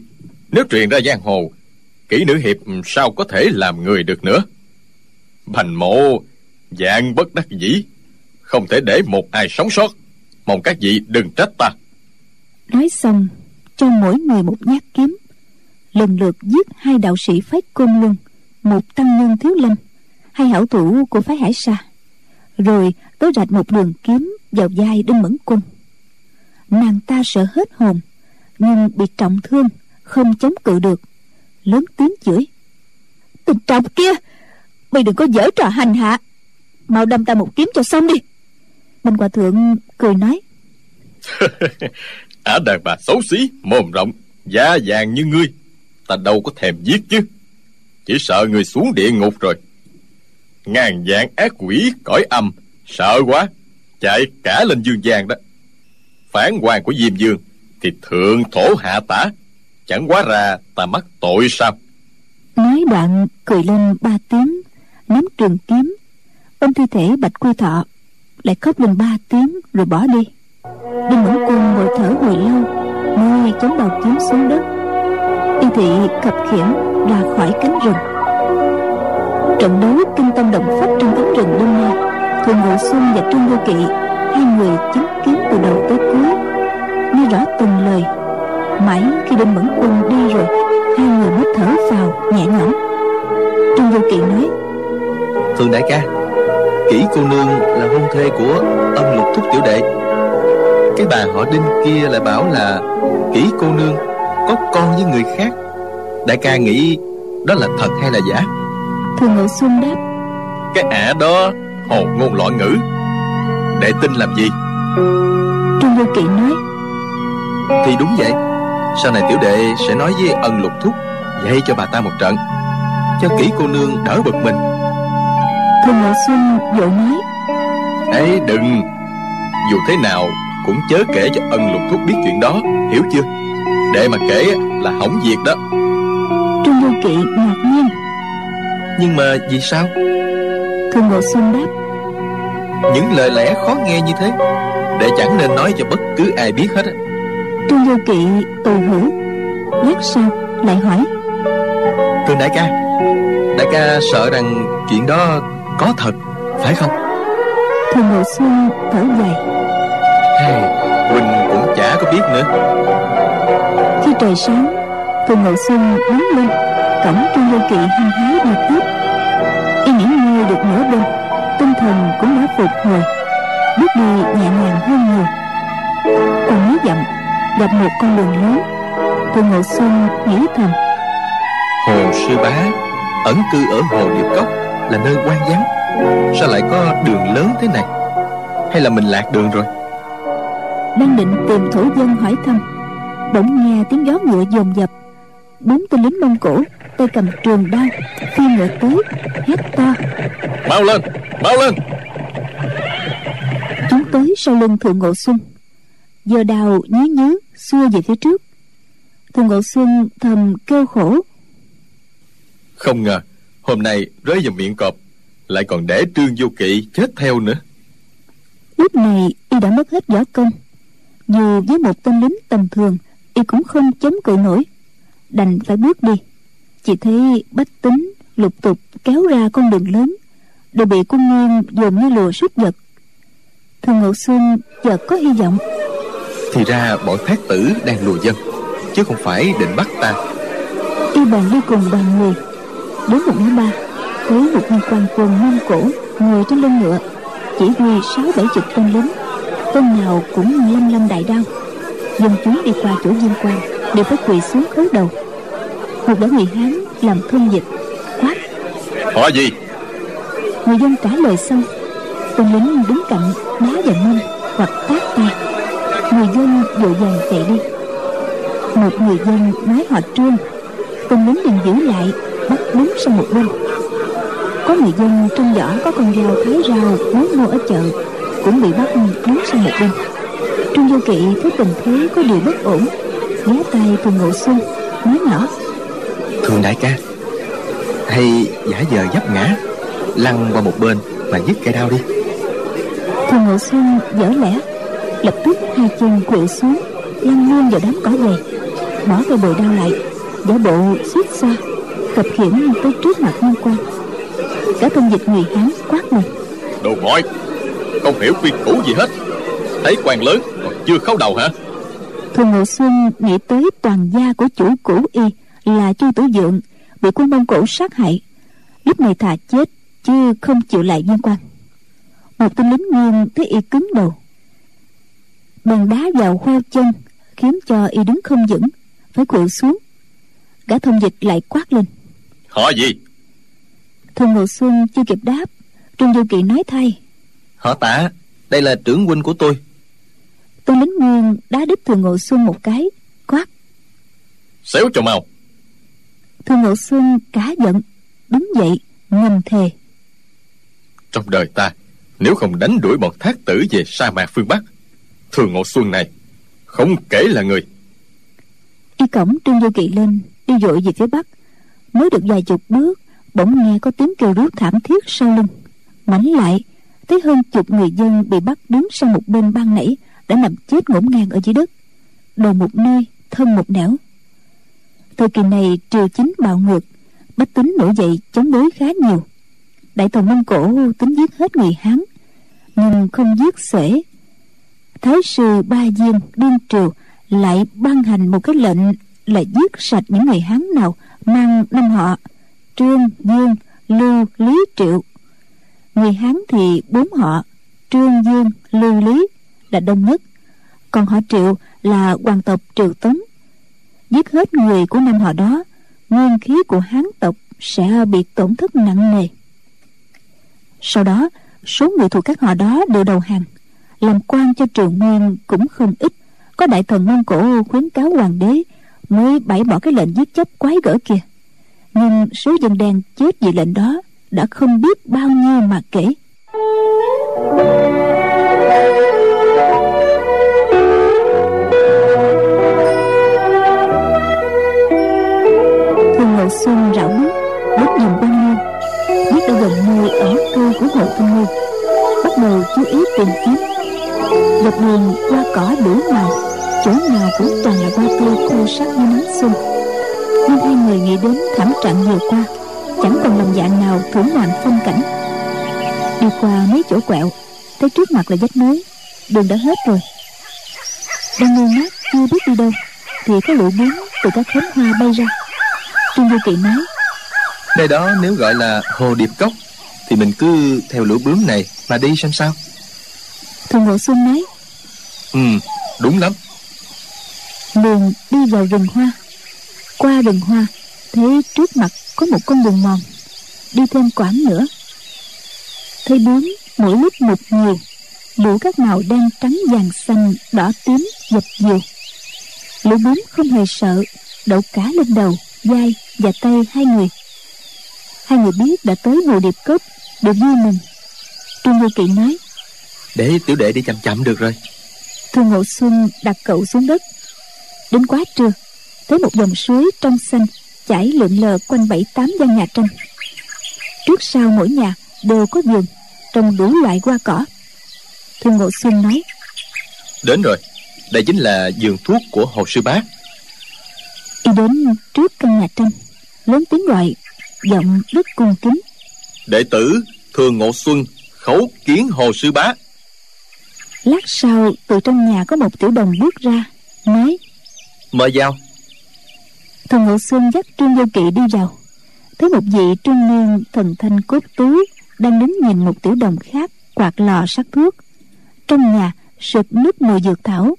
nếu truyền ra giang hồ, kỹ nữ hiệp sao có thể làm người được nữa? Bành mộ, dạng bất đắc dĩ, không thể để một ai sống sót. Mong các vị đừng trách ta. Nói xong, cho mỗi người một nhát kiếm. Lần lượt giết hai đạo sĩ phái côn luân, một tăng nhân thiếu lâm, hai hảo thủ của phái hải sa. Rồi tới rạch một đường kiếm vào vai đinh mẫn quân. Nàng ta sợ hết hồn, nhưng bị trọng thương không chống cự được. Lớn tiếng chửi. Tình trọng kia, mày đừng có dở trò hành hạ. Mau đâm ta một kiếm cho xong đi. Minh hòa thượng cười nói. <laughs> Ả đàn bà xấu xí, mồm rộng, da vàng như ngươi. Ta đâu có thèm giết chứ. Chỉ sợ người xuống địa ngục rồi. Ngàn dạng ác quỷ cõi âm, sợ quá, chạy cả lên dương gian đó. Phản quan của diêm dương thì thượng thổ hạ tả chẳng quá ra ta mắc tội sao? Nói đoạn cười lên ba tiếng, nắm trường kiếm. Ôm thi thể bạch quy thọ lại khóc lên ba tiếng rồi bỏ đi. Đinh mẫn quân ngồi thở hồi lâu mới chống đầu kiếm xuống đất. Y thị khập khiễng ra khỏi cánh rừng. Trận đấu kinh tâm động phách trong cánh rừng đêm nay thường ngộ xuân và trương vô kỵ, hai người chứng kiến từ đầu tới cuối, nghe rõ từng lời mãi khi đinh mẫn quân đi rồi hai người mới thở phào nhẹ nhõm. Trương vô kỵ nói thường đại ca kỹ cô nương là hôn thê của ân lục thúc tiểu đệ. Cái bà họ đinh kia lại bảo là kỹ cô nương có con với người khác. Đại ca nghĩ đó là thật hay là giả? Thường ngộ xuân đáp cái ả đó hồ ngôn loạn ngữ. Đệ tin làm gì? Trương vô kỵ nói thì đúng vậy sau này tiểu đệ sẽ nói với ân lục thúc dạy cho bà ta một trận cho kỹ cô nương đỡ bực mình. Thường ngộ xuân vội nói ấy đừng! Dù thế nào cũng chớ kể cho ân lục thúc biết chuyện đó hiểu chưa? Để mà kể là hỏng việc đó. Trương vô kỵ ngạc nhiên. Nhưng mà vì sao? Thường ngộ xuân đáp. Những lời lẽ khó nghe như thế đệ chẳng nên nói cho bất cứ ai biết hết vô kỵ tù hử lát sau lại hỏi. Thường đại ca đại ca sợ rằng chuyện đó có thật phải không? Thường ngộ xuân thở dài. Hay huynh cũng chả có biết nữa. Khi trời sáng thường ngộ xuân đứng lên cổng trương vô kỵ hăng hái đi tiếp. Y nghỉ ngơi được nửa đêm tinh thần cũng đã phục hồi bước đi nhẹ nhàng hơn nhiều. Còn mấy dặm gặp một con đường lớn. Thường ngộ xuân nghĩ thầm. Hồ sư bá ẩn cư ở hồ điệp cốc là nơi quan vắng. Sao lại có đường lớn thế này? Hay là mình lạc đường rồi? Đang định tìm thổ dân hỏi thăm bỗng nghe tiếng gió ngựa dồn dập. Bốn tên lính mông cổ tay cầm trường đao phi ngựa tới hét to. Mau lên mau lên! Chúng tới sau lưng thượng ngộ xuân. Giờ đào nhí nhứ xua về phía trước. Thượng ngộ xuân thầm kêu khổ. Không ngờ hôm nay rơi vào miệng cọp lại còn để trương vô kỵ chết theo nữa. Lúc này y đã mất hết võ công. Dù với một tên lính tầm thường y cũng không chống cự nổi. Đành phải bước đi. Chỉ thấy bách tính lục tục kéo ra con đường lớn. Đều bị cung nguyên dồn như lùa sút giật thường ngộ xuân chợt có hy vọng thì ra bọn thác tử đang lùa dân chứ không phải định bắt ta. Y bàn đi cùng đoàn người đến một ngã ba thấy một viên quan quân mông cổ ngồi trên lưng ngựa chỉ huy sáu bảy chục tên lính tên nào cũng lâm lâm đại đao dân chúng đi qua chỗ diêm quan đều phải quỳ xuống khấu đầu. Một gã người hán làm thông dịch quát. Họ gì? Người dân trả lời xong tên lính đứng cạnh đá vào mông hoặc tát tay người dân vội vàng chạy đi. Một người dân nói họ trương tên lính liền giữ lại bắt đứng sang một bên. Có người dân trong giỏ có con dao thái rau muốn mua ở chợ cũng bị bắt đứng sang một bên. Trương vô kỵ thấy tình thế có điều bất ổn ghé tay thường ngộ xuân nói nhỏ. Thường đại ca hay giả giờ dấp ngã lăn qua một bên mà dứt cây đao đi. Thường ngộ xuân dở lẽ lập tức hai chân khuỵu xuống lăn luôn vào đám cỏ dày bỏ cây bồi đao lại giả bộ suýt xoa cập khiển tới trước mặt nhân quan. Cả thông dịch người hán quát lên. Đồ ngọi không hiểu quy củ gì hết. Thấy quan lớn còn chưa khấu đầu hả? Thường ngộ xuân nghĩ tới toàn gia của chủ cũ y là chu tử dượng bị quân mông cổ sát hại. Lúc này thà chết chứ không chịu lại viên quan. Một tên lính nguyên thấy y cứng đầu bèn đá vào khoeo chân khiến cho y đứng không vững phải khuỵu xuống. Gã thông dịch lại quát lên. Họ gì? Thường ngộ xuân chưa kịp đáp trương du kỵ nói thay. Họ tả đây là trưởng huynh của tôi. Tên lính nguyên đá đít thường ngộ xuân một cái quát. Xéo cho mau. Thường ngộ xuân cá giận đứng dậy ngầm thề. Trong đời ta nếu không đánh đuổi bọn thác tử về sa mạc phương bắc thường ngộ xuân này không kể là người. Y cổng trương du kỵ lên, đi dội về phía bắc. Mới được vài chục bước, bỗng nghe có tiếng kêu rú thảm thiết sau lưng. Mảnh lại, thấy hơn chục người dân bị bắt đứng sang một bên ban nãy đã nằm chết ngổn ngang ở dưới đất. Đầu một nơi, thân một nẻo. Thời kỳ này triều chính bạo ngược, bách tính nổi dậy chống đối khá nhiều. Đại thần mông cổ tính giết hết người hán, nhưng không giết xuể thái sư ba diên đương triều lại ban hành một cái lệnh là giết sạch những người hán nào mang năm họ trương dương lưu, lý, triệu. Người hán thì bốn họ, trương dương lưu, lý là đông nhất. Còn họ triệu là hoàng tộc triệu tống. Giết hết người của năm họ đó, nguyên khí của hán tộc sẽ bị tổn thất nặng nề. Sau đó, số người thuộc các họ đó đều đầu hàng làm quan cho trường nguyên cũng không ít. Có đại thần mông cổ khuyến cáo hoàng đế mới bãi bỏ cái lệnh giết chóc quái gở kia. Nhưng số dân đen chết vì lệnh đó đã không biết bao nhiêu mà kể. Thường ngộ xuân rảo bước bước nhìn quan liêu biết đã gần nơi ở cư của Ngộ thanh ngư bắt đầu chú ý tìm kiếm dọc đường qua cỏ đủ màu chỗ nào cũng toàn là hoa tươi khô sắc như nắng xuân nhưng hai người nghĩ đến thảm trạng vừa qua, chẳng còn lòng dạ nào thưởng ngoạn phong cảnh. Đi qua mấy chỗ quẹo thấy trước mặt là vách núi, đường đã hết rồi. Đang ngơ ngác, chưa biết đi đâu, thì có lũ bướm từ các cánh hoa bay ra. Trương vô kỵ nói, nơi đó nếu gọi là hồ điệp cốc, thì mình cứ theo lũ bướm này mà đi xem sao thường ngộ xuân nói. Ừ đúng lắm. Liền đi vào rừng hoa. Qua rừng hoa thấy trước mặt có một con đường mòn. Đi thêm quãng nữa. Thấy bướm mỗi lúc một nhiều. Đủ các màu đen trắng vàng xanh đỏ tím dập dìu. Lũ bướm không hề sợ đậu cá lên đầu vai và tay hai người. Hai người biết đã tới hồ điệp cốc được vui mừng trương vô kỵ nói để tiểu đệ đi chậm chậm được rồi. Thương ngộ xuân đặt cậu xuống đất. Đến quá trưa thấy một dòng suối trong xanh chảy lượn lờ quanh bảy tám gian nhà tranh. Trước sau mỗi nhà đều có vườn trồng đủ loại hoa cỏ. Thương ngộ xuân nói đến rồi. Đây chính là vườn thuốc của hồ sư bá y đến trước căn nhà tranh lớn tiếng gọi giọng rất cung kính. Đệ tử thường ngộ xuân khấu kiến hồ sư bá lát sau từ trong nhà có một tiểu đồng bước ra nói mời vào. Thường ngộ xuân dắt trương vô kỵ đi vào. Thấy một vị trung niên thần thanh cốt túi đang đứng nhìn một tiểu đồng khác quạt lò sắc thuốc. Trong nhà sực nước mùi dược thảo.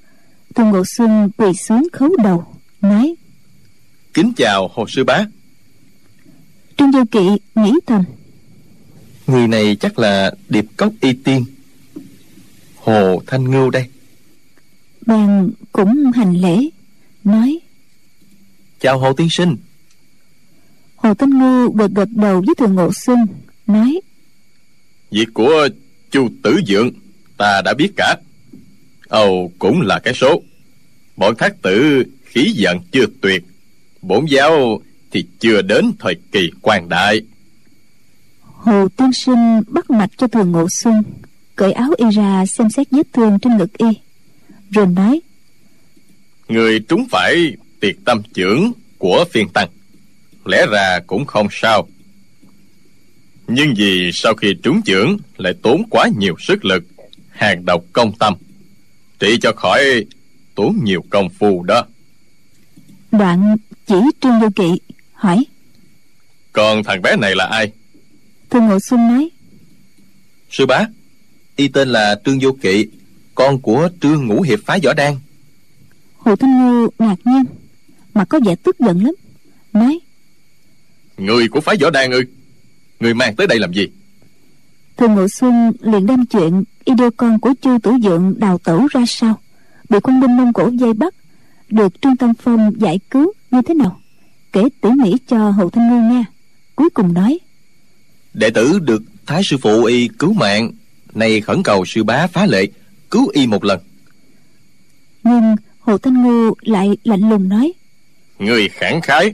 Thường ngộ xuân quỳ xuống khấu đầu nói kính chào hồ sư bá. Trương vô kỵ nghĩ thầm người này chắc là điệp cốc y tiên hồ thanh ngưu đây. Bèn cũng hành lễ nói. Chào hồ tiên sinh. Hồ thanh ngưu gật gật đầu với thường ngộ xuân nói. Việc của chu tử dượng ta đã biết cả. Âu cũng là cái số. Bọn thác tử khí giận chưa tuyệt bổn giáo thì chưa đến thời kỳ quan đại. Hồ tiên sinh bắt mạch cho thường ngộ xuân cởi áo y ra xem xét vết thương trên ngực y. Rồi nói người trúng phải tiệt tâm trưởng của phiên tăng. Lẽ ra cũng không sao. Nhưng vì sau khi trúng trưởng lại tốn quá nhiều sức lực hàng độc công tâm trị cho khỏi tốn nhiều công phu đó. Đoạn chỉ trương vô kỵ hỏi còn thằng bé này là ai? Thường ngộ xuân nói sư bá y tên là trương vô kỵ con của trương ngũ hiệp phái võ đan. Hồ thanh ngư ngạc nhiên mà có vẻ tức giận lắm. Nói người của phái võ đan ư người mang tới đây làm gì? Thường ngộ xuân liền đem chuyện y đưa con của chu tử dượng đào tẩu ra sao bị quân binh mông cổ vây bắt được trương tam phong giải cứu như thế nào? Kể tỉ mỉ cho hồ thanh ngư nghe cuối cùng nói. Đệ tử được thái sư phụ y cứu mạng nay khẩn cầu sư bá phá lệ cứu y một lần. Nhưng hồ thanh ngư lại lạnh lùng nói. Người khẳng khái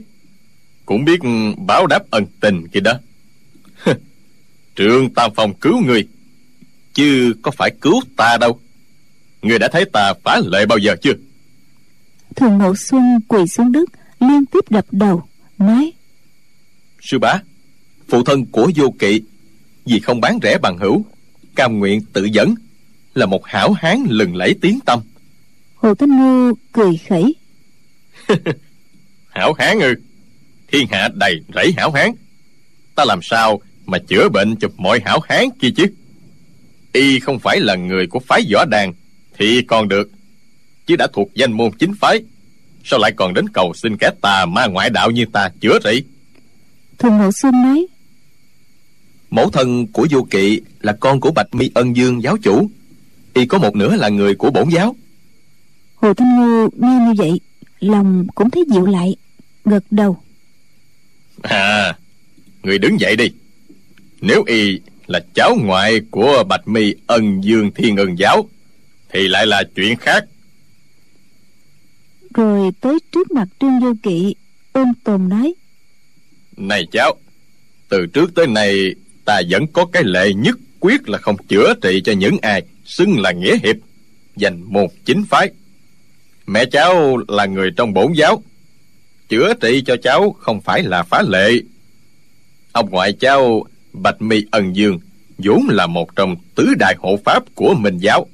cũng biết báo đáp ân tình kia đó. Trương tam phong cứu người chứ có phải cứu ta đâu. Người đã thấy ta phá lệ bao giờ chưa? Thường ngộ xuân quỳ xuống đất liên tiếp đập đầu nói. Sư bá phụ thân của vô kỵ vì không bán rẻ bằng hữu cam nguyện tự dẫn là một hảo hán lừng lẫy tiếng tâm. Hồ thanh ngư cười khẩy. <laughs> Hảo hán ư? Thiên hạ đầy rẫy hảo hán. Ta làm sao mà chữa bệnh cho mọi hảo hán kia chứ? Y không phải là người của phái võ đàn thì còn được chứ đã thuộc danh môn chính phái. Sao lại còn đến cầu xin kẻ tà ma ngoại đạo như ta chữa trị thường ngộ xuân nói. Mẫu thân của vô kỵ là con của bạch mi ân dương giáo chủ. Y có một nửa là người của bổn giáo. Hồ thanh ngư nghe như vậy lòng cũng thấy dịu lại gật đầu. À người đứng dậy đi. Nếu y là cháu ngoại của bạch mi ân dương thiên ân giáo thì lại là chuyện khác. Rồi tới trước mặt trương vô kỵ ôm tồn nói. Này cháu từ trước tới nay ta vẫn có cái lệ nhất quyết là không chữa trị cho những ai xưng là nghĩa hiệp, dành một chính phái. Mẹ cháu là người trong bổn giáo, chữa trị cho cháu không phải là phá lệ. Ông ngoại cháu bạch mi ân dương vốn là một trong tứ đại hộ pháp của minh giáo.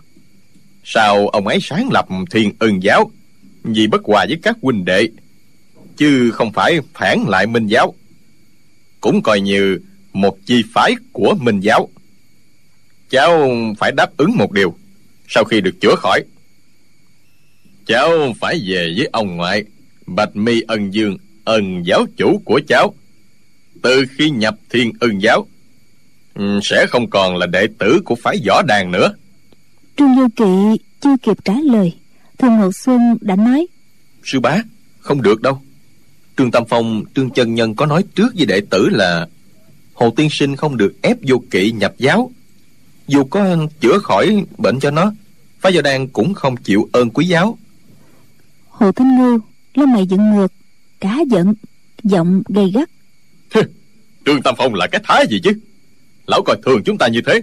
Sau ông ấy sáng lập thiên ân giáo vì bất hòa với các huynh đệ, chứ không phải phản lại minh giáo? Cũng coi như một chi phái của minh giáo cháu phải đáp ứng một điều sau khi được chữa khỏi. Cháu phải về với ông ngoại bạch mi ân dương ân giáo chủ của cháu. Từ khi nhập thiên ân giáo ừ, sẽ không còn là đệ tử của phái võ đàn nữa. Trương du kỵ chưa kịp trả lời thường ngộ xuân đã nói sư bá không được đâu. Trương tam phong trương chân nhân có nói trước với đệ tử là hồ tiên sinh không được ép vô kỵ nhập giáo dù có chữa khỏi bệnh cho nó phái võ đàn cũng không chịu ơn quý giáo. Hồ thanh ngư lông mày dựng ngược cá giận giọng gay gắt. Trương tam phong là cái thái gì chứ? Lão coi thường chúng ta như thế.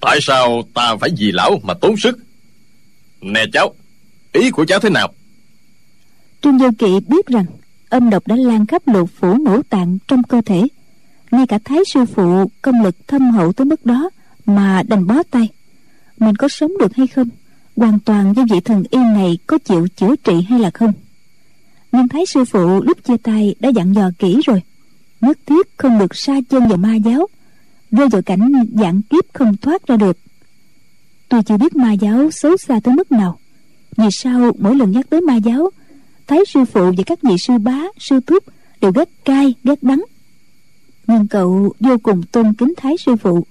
Tại sao ta phải vì lão mà tốn sức? Nè cháu ý của cháu thế nào? Trương vô kỵ biết rằng âm độc đã lan khắp lục phủ ngũ tạng trong cơ thể. Ngay cả thái sư phụ công lực thâm hậu tới mức đó mà đành bó tay. Mình có sống được hay không? Hoàn toàn do vị thần y này có chịu chữa trị hay là không? Nhưng thái sư phụ lúc chia tay đã dặn dò kỹ rồi. Nhất thiết không được xa chân vào ma giáo. Rơi vào cảnh dạng kiếp không thoát ra được. Tôi chưa biết ma giáo xấu xa tới mức nào. Vì sao mỗi lần nhắc tới ma giáo thái sư phụ và các vị sư bá, sư thúc đều ghét cay, ghét đắng? Nhưng cậu vô cùng tôn kính thái sư phụ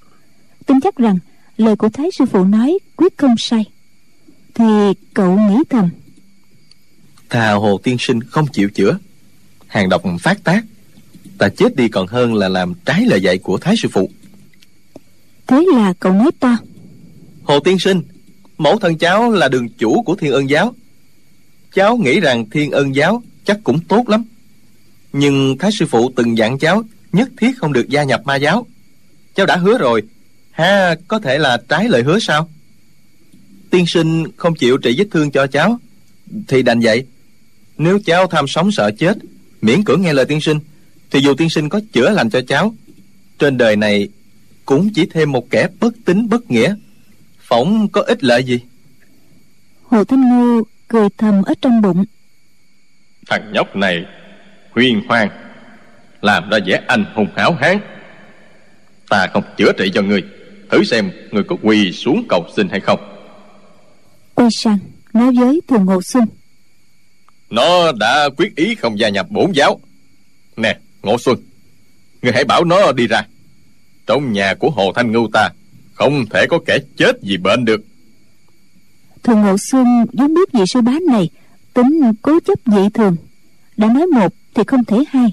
tin chắc rằng lời của thái sư phụ nói quyết không sai. Thì cậu nghĩ thầm. Thà hồ tiên sinh không chịu chữa. Hàng độc phát tác. Ta chết đi còn hơn là làm trái lời dạy của thái sư phụ. Thế là cậu nói to. Hồ tiên sinh mẫu thân cháu là đường chủ của thiên ân giáo. Cháu nghĩ rằng thiên ân giáo chắc cũng tốt lắm. Nhưng thái sư phụ từng dặn cháu nhất thiết không được gia nhập ma giáo. Cháu đã hứa rồi ha có thể là trái lời hứa sao? Tiên sinh không chịu trị vết thương cho cháu thì đành vậy. Nếu cháu tham sống sợ chết miễn cưỡng nghe lời tiên sinh thì dù tiên sinh có chữa lành cho cháu trên đời này cũng chỉ thêm một kẻ bất tính bất nghĩa. Phỏng có ích lợi gì? Hồ thanh ngư cười thầm ở trong bụng. Thằng nhóc này huyền hoang làm ra vẻ anh hùng hảo hán. Ta không chữa trị cho người thử xem người có quỳ xuống cầu xin hay không. Quay sang nói với thường ngộ xuân. Nó đã quyết ý không gia nhập bổn giáo. Nè ngộ xuân người hãy bảo nó đi ra. Trong nhà của hồ thanh ngưu ta không thể có kẻ chết vì bệnh được. Thường ngộ xuân vốn biết vị sư bá này tính cố chấp dị thường. Đã nói một thì không thể hai.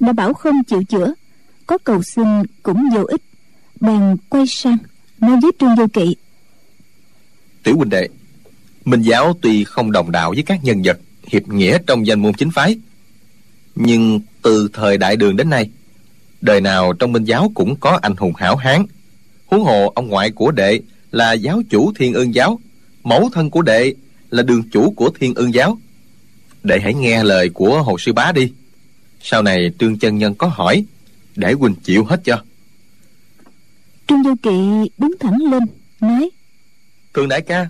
Đã bảo không chịu chữa có cầu xin cũng vô ích bèn quay sang, nói với trương vô kỵ. Tiểu huynh đệ, minh giáo tuy không đồng đạo với các nhân vật hiệp nghĩa trong danh môn chính phái, nhưng từ thời đại đường đến nay, đời nào trong minh giáo cũng có anh hùng hảo hán. Huống hồ ông ngoại của đệ là giáo chủ thiên ương giáo, mẫu thân của đệ là đường chủ của thiên ương giáo. Đệ hãy nghe lời của hồ sư bá đi. Sau này trương chân nhân có hỏi, để huynh chịu hết cho trương vô kỵ đứng thẳng lên nói thường đại ca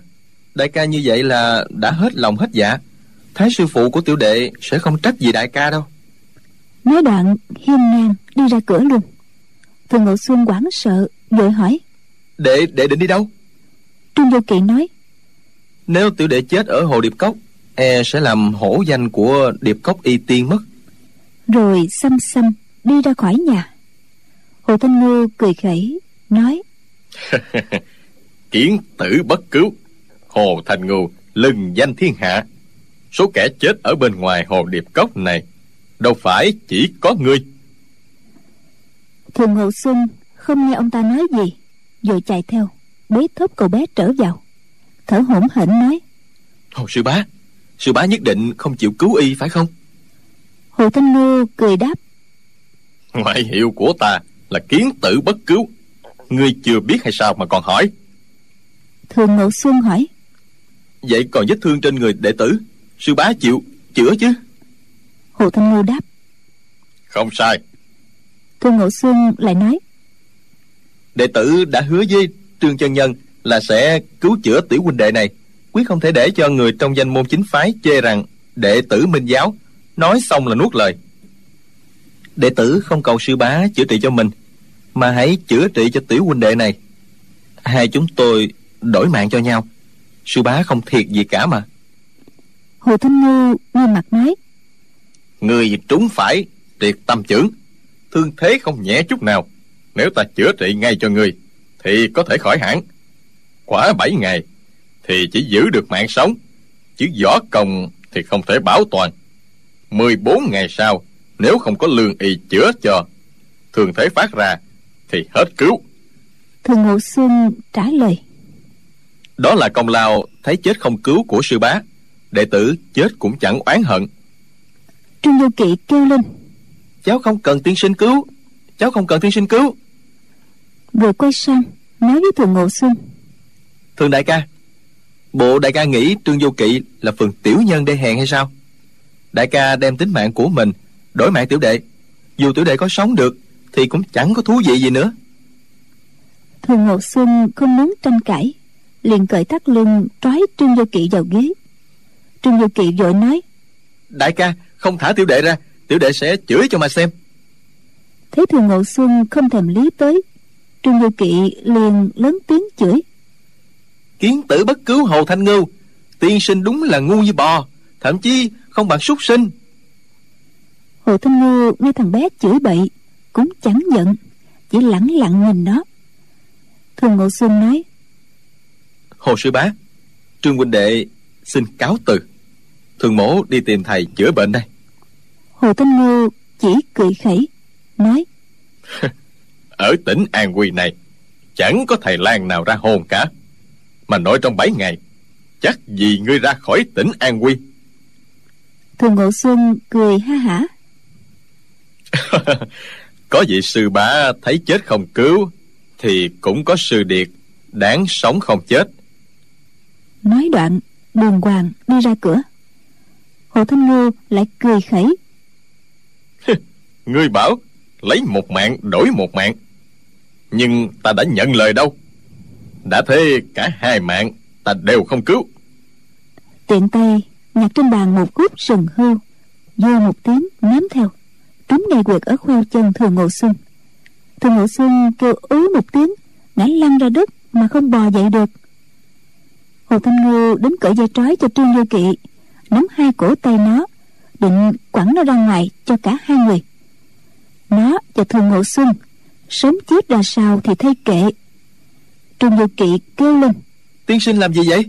đại ca như vậy là đã hết lòng hết dạ. Thái sư phụ của tiểu đệ sẽ không trách gì đại ca đâu. Nói đoạn hiên ngang đi ra cửa luôn. Thường ngộ xuân hoảng sợ vội hỏi đệ đệ định đi đâu? Trương vô kỵ nói nếu tiểu đệ chết ở hồ điệp cốc e sẽ làm hổ danh của điệp cốc y tiên mất. rồi xăm xăm đi ra khỏi nhà. Hồ thanh ngư cười khẩy nói. <laughs> Kiến tử bất cứu. Hồ thanh ngưu lừng danh thiên hạ. Số kẻ chết ở bên ngoài hồ điệp cốc này đâu phải chỉ có ngươi. Thường ngộ xuân không nghe ông ta nói gì rồi chạy theo bế thớp cậu bé trở vào. Thở hổn hển nói. Hồ sư bá sư bá nhất định không chịu cứu y phải không? Hồ thanh ngư cười đáp. Ngoại hiệu của ta là kiến tử bất cứu ngươi chưa biết hay sao mà còn hỏi? Thường ngộ xuân hỏi. Vậy còn vết thương trên người đệ tử sư bá chịu chữa chứ? Hồ thanh ngư đáp. Không sai. Thường ngộ xuân lại nói. Đệ tử đã hứa với trương chân nhân là sẽ cứu chữa tiểu huynh đệ này. Quyết không thể để cho người trong danh môn chính phái chê rằng đệ tử minh giáo. Nói xong là nuốt lời. Đệ tử không cầu sư bá chữa trị cho mình mà hãy chữa trị cho tiểu huynh đệ này. Hai chúng tôi đổi mạng cho nhau. Sư bá không thiệt gì cả mà. Hồ thanh ngư nghiêm mặt nói. Người trúng phải triệt tâm chưởng thương thế không nhẹ chút nào. Nếu ta chữa trị ngay cho người thì có thể khỏi hẳn. Quả bảy ngày thì chỉ giữ được mạng sống. Chứ võ công thì không thể bảo toàn. 14 ngày sau nếu không có lương y chữa cho thường thế phát ra thì hết cứu. Thường ngộ xuân trả lời. Đó là công lao thấy chết không cứu của sư bá đệ tử chết cũng chẳng oán hận. Trương vô kỵ kêu lên. Cháu không cần tiên sinh cứu cháu không cần tiên sinh cứu. Vừa quay sang nói với thường ngộ xuân. Thường đại ca bộ đại ca nghĩ trương vô kỵ là phần tiểu nhân đê hèn hay sao? Đại ca đem tính mạng của mình đổi mạng tiểu đệ dù tiểu đệ có sống được thì cũng chẳng có thú vị gì nữa. Thường ngộ xuân không muốn tranh cãi? Liền cởi thắt lưng trói trương vô kỵ vào ghế. Trương vô kỵ vội nói đại ca không thả tiểu đệ ra tiểu đệ sẽ chửi cho mà xem. Thấy thường ngộ xuân không thèm lý tới. Trương vô kỵ liền lớn tiếng chửi. Kiến tử bất cứu hồ thanh ngưu tiên sinh đúng là ngu như bò thậm chí không bằng súc sinh. Hồ thanh ngưu nghe thằng bé chửi bậy cũng chẳng giận chỉ lẳng lặng nhìn nó. Thường ngộ xuân nói hồ sư bá trương huynh đệ xin cáo từ. Thường mổ đi tìm thầy chữa bệnh đây. Hồ thanh ngưu chỉ cười khẩy nói <laughs> ở tỉnh an quy này chẳng có thầy lang nào ra hồn cả. Mà nói trong bảy ngày chắc gì ngươi ra khỏi tỉnh an quy thường ngộ xuân cười ha hả <laughs> có vị sư bá thấy chết không cứu thì cũng có sư điệt đáng sống không chết. Nói đoạn đường hoàng đi ra cửa. Hồ thanh ngư lại cười khẩy. Ngươi bảo lấy một mạng đổi một mạng nhưng ta đã nhận lời đâu. Đã thế cả hai mạng ta đều không cứu. Tiện tay nhặt trên bàn một cút sừng hươu vô một tiếng ném theo trúng ngay quyệt ở khoeo chân thường ngộ xuân. Thường ngộ xuân kêu ứ một tiếng ngã lăn ra đất mà không bò dậy được. Hồ thanh ngư đến cởi dây trói cho trương vô kỵ nắm hai cổ tay nó định quẳng nó ra ngoài cho cả hai người. Nó và thường ngộ xuân sớm chết ra sao thì thay kệ. Trương vô kỵ kêu lên tiên sinh làm gì vậy?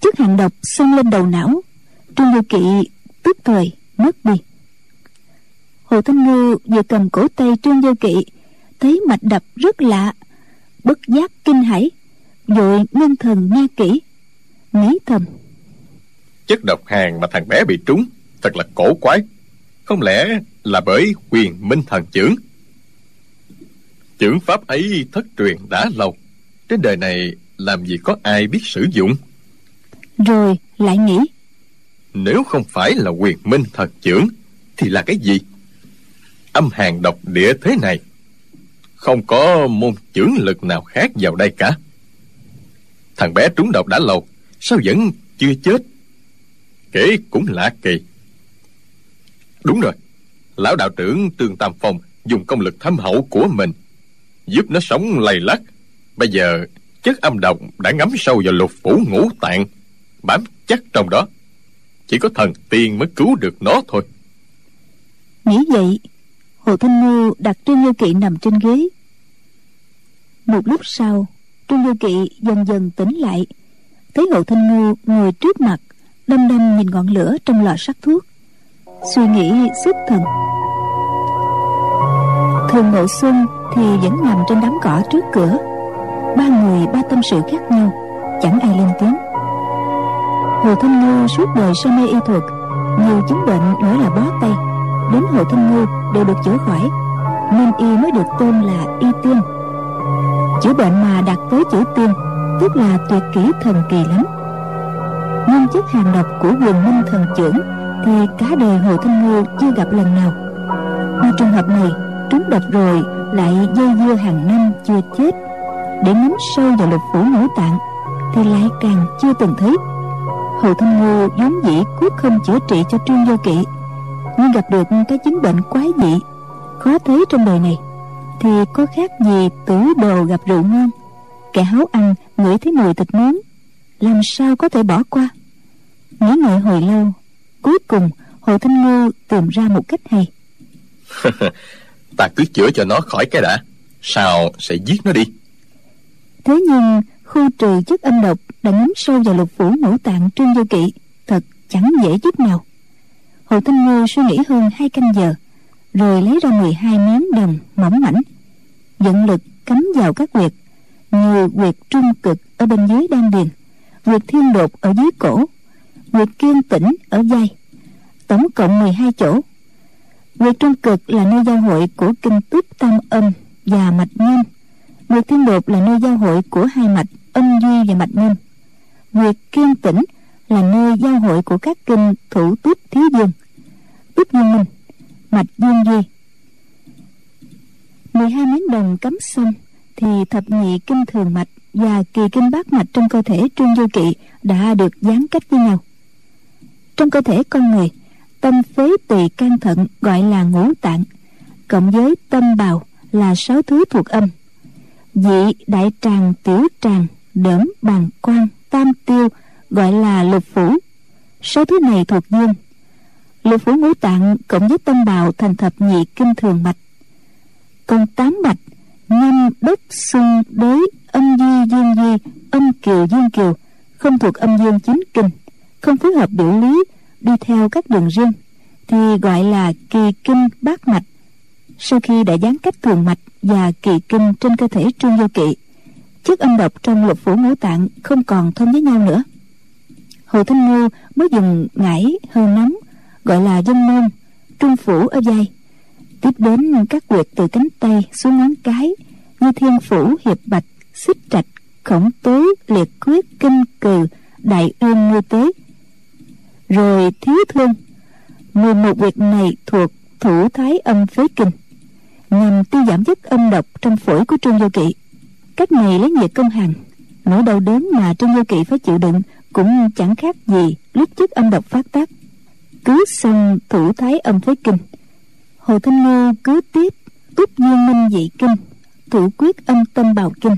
Chức hàng độc xông lên đầu não. Trương vô kỵ tức thời mất đi hồ thanh ngư vừa cầm cổ tay trương vô kỵ thấy mạch đập rất lạ bất giác kinh hãi vội ngưng thần nghe kỹ nghĩ thầm. Chất độc hàng mà thằng bé bị trúng thật là cổ quái. Không lẽ là bởi quyền minh thần chưởng chưởng pháp ấy thất truyền đã lâu trên đời này làm gì có ai biết sử dụng? Rồi lại nghĩ. Nếu không phải là quyền minh thần chưởng thì là cái gì âm hàn độc địa thế này. Không có môn chưởng lực nào khác vào đây cả. Thằng bé trúng độc đã lâu sao vẫn chưa chết? Kể cũng lạ kỳ. Đúng rồi, lão đạo trưởng tương tam phong dùng công lực thâm hậu của mình, giúp nó sống lầy lắc bây giờ, chất âm độc đã ngấm sâu vào lục phủ ngũ tạng, bám chắc trong đó. Chỉ có thần tiên mới cứu được nó thôi. Nghĩ vậy hồ thanh ngư đặt trương như kỵ nằm trên ghế. Một lúc sau, trương như kỵ dần dần tỉnh lại. Thấy hồ thanh ngư ngồi trước mặt đâm đâm nhìn ngọn lửa trong lò sắt thuốc. Suy nghĩ xuất thần. Thường ngộ xuân thì vẫn nằm trên đám cỏ trước cửa. Ba người, ba tâm sự khác nhau, chẳng ai lên tiếng. Hồ thanh ngư suốt đời say mê y thuật, nhiều chứng bệnh nổi là bó tay. Đến hồ thanh ngư đều được chữa khỏi. Nên y mới được tên là y tiên. Chữa bệnh mà đạt tới chữ tiên, tức là tuyệt kỹ thần kỳ lắm. Nhưng chức hàng độc của quyền minh thần trưởng thì cả đời hồ thanh ngư chưa gặp lần nào. Mà trường hợp này, trúng độc rồi lại dây dưa hàng năm chưa chết. Để ngắm sâu vào lục phủ ngũ tạng thì lại càng chưa từng thấy. Hồ thanh ngư vốn dĩ quyết không chữa trị cho trương vô kỵ nhưng gặp được cái chứng bệnh quái dị khó thấy trong đời này. Thì có khác gì tử đồ gặp rượu ngon? Kẻ háo ăn ngửi thấy mùi thịt nướng làm sao có thể bỏ qua? Nghĩ ngợi hồi lâu cuối cùng hồ thanh ngư tìm ra một cách hay. <laughs> Ta cứ chữa cho nó khỏi cái đã sao sẽ giết nó đi? Thế nhưng khu trừ chất âm độc đã ngấm sâu vào lục phủ ngũ tạng trương vô kỵ thật chẳng dễ chút nào hồ tinh ngư suy nghĩ hơn hai canh giờ, rồi lấy ra 12 miếng đồng mỏng mảnh, dẫn lực cắm vào các quyệt như quyệt trung cực ở bên dưới đan điền, Quyệt thiên đột ở dưới cổ, Quyệt kiên tĩnh ở vai, tổng cộng 12 chỗ. Quyệt trung cực là nơi giao hội của kinh túc tam âm và mạch nhân Quyệt thiên đột là nơi giao hội của hai mạch âm duy và mạch nhân Quyệt kiên tĩnh là nơi giao hội của các kinh thủ túc thiếu dương. Túc dương minh, mạch dương duy. 12 miếng đồng cấm xong thì thập nhị kinh thường mạch và kỳ kinh bát mạch trong cơ thể trương du kỵ đã được gián cách với nhau. Trong cơ thể con người, tâm phế tỳ can thận gọi là ngũ tạng, cộng với tâm bào là sáu thứ thuộc âm. Dị đại tràng tiểu tràng đỡm bàn quan tam tiêu gọi là lục phủ. Sáu thứ này thuộc dương lục phủ ngũ tạng cộng với tâm bào thành thập nhị kinh thường mạch. Còn tám mạch năm đất xuân đối âm di dương di, âm kiều dương kiều không thuộc âm dương chính kinh không phối hợp biểu lý đi theo các đường riêng thì gọi là kỳ kinh bát mạch. Sau khi đã gián cách thường mạch và kỳ kinh trên cơ thể trương vô kỵ chất âm độc trong lục phủ ngũ tạng không còn thông với nhau nữa hồ thanh ngô mới dùng ngải hư nóng, gọi là dân môn, trung phủ ở vai tiếp đến các quyệt từ cánh tay xuống ngón cái, như thiên phủ, hiệp bạch, xích trạch, khổng tứ, liệt quyết, kinh cừ, đại uyên ngư tế rồi thiếu thương 11 việc này thuộc thủ thái âm phế kinh, nhằm tiêu giảm chất âm độc trong phổi của trương vô kỵ. Cách này lấy nhiệt công hàng nỗi đau đớn mà trương vô kỵ phải chịu đựng cũng chẳng khác gì lúc trước âm độc phát tác. Cứ xong thủ thái âm phế kinh, hồ thanh ngư cứ tiếp túc duyên minh dị kinh thủ quyết âm tâm bào kinh.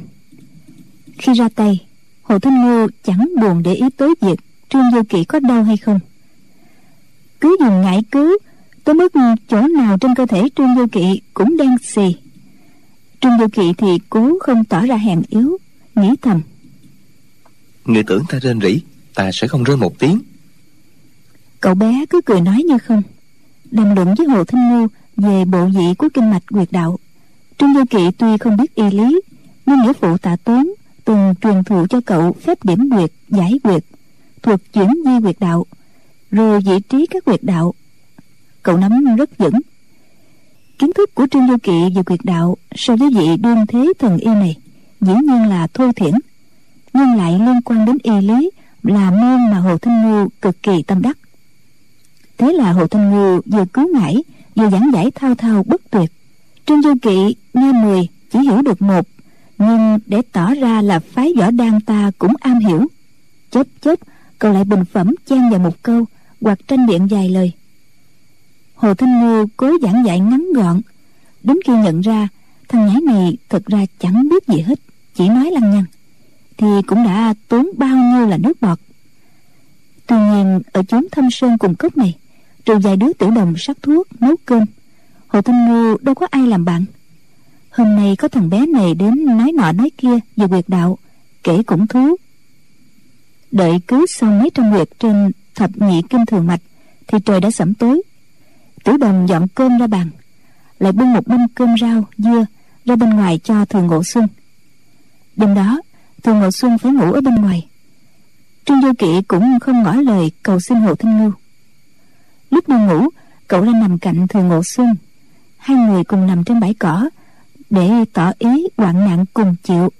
Khi ra tay, hồ thanh ngư chẳng buồn để ý tới việc trương vô kỵ có đau hay không. Cứ dùng ngải cứu tới mức chỗ nào trên cơ thể trương vô kỵ cũng đen xì. Trương vô kỵ thì cố không tỏ ra hèn yếu, nghĩ thầm. Người tưởng ta rên rỉ ta sẽ không rơi một tiếng. Cậu bé cứ cười nói như không. Đàm luận với hồ thanh ngư về bộ vị của kinh mạch quyệt đạo. Trương vô kỵ tuy không biết y lý, nhưng nghĩa phụ tạ tốn từng truyền thụ cho cậu phép điểm quyệt giải quyệt thuộc chuyển di quyệt đạo, rồi vị trí các quyệt đạo. Cậu nắm rất vững. Kiến thức của trương vô kỵ về quyệt đạo so với vị đương thế thần y này dĩ nhiên là thô thiển, nhưng lại liên quan đến y lý là môn mà hồ thanh ngư cực kỳ tâm đắc. Thế là hồ thanh ngư vừa cứu ngải, vừa giảng giải thao thao bất tuyệt. Trương du kỵ nghe mười, chỉ hiểu được một, nhưng để tỏ ra là phái võ đan ta cũng am hiểu. Chớp chớp, cậu lại bình phẩm chen vào một câu, hoặc tranh biện vài lời. Hồ thanh ngư cố giảng dạy ngắn gọn. Đến khi nhận ra, thằng nhãi này thật ra chẳng biết gì hết, chỉ nói lăng nhăng thì cũng đã tốn bao nhiêu là nước bọt. Tuy nhiên, ở chốn thâm sơn cùng cốc này, trừ vài đứa tiểu đồng sắc thuốc nấu cơm, hồ thanh ngô đâu có ai làm bạn. Hôm nay có thằng bé này đến nói nọ nói kia về quyệt đạo, kể cũng thú. Đợi cứ xong mấy trăm nguyệt trên thập nhị kim thường mạch, thì trời đã sẩm tối. Tiểu đồng dọn cơm ra bàn, lại bưng một mâm cơm rau, dưa ra bên ngoài cho thường ngộ xuân đêm đó thường ngồi xuân phải ngủ ở bên ngoài. Trương vô kỵ cũng không ngỏ lời cầu xin hồ thanh ngưu. Lúc đang ngủ, cậu lên nằm cạnh thường ngộ xuân hai người cùng nằm trên bãi cỏ, để tỏ ý hoạn nạn cùng chịu.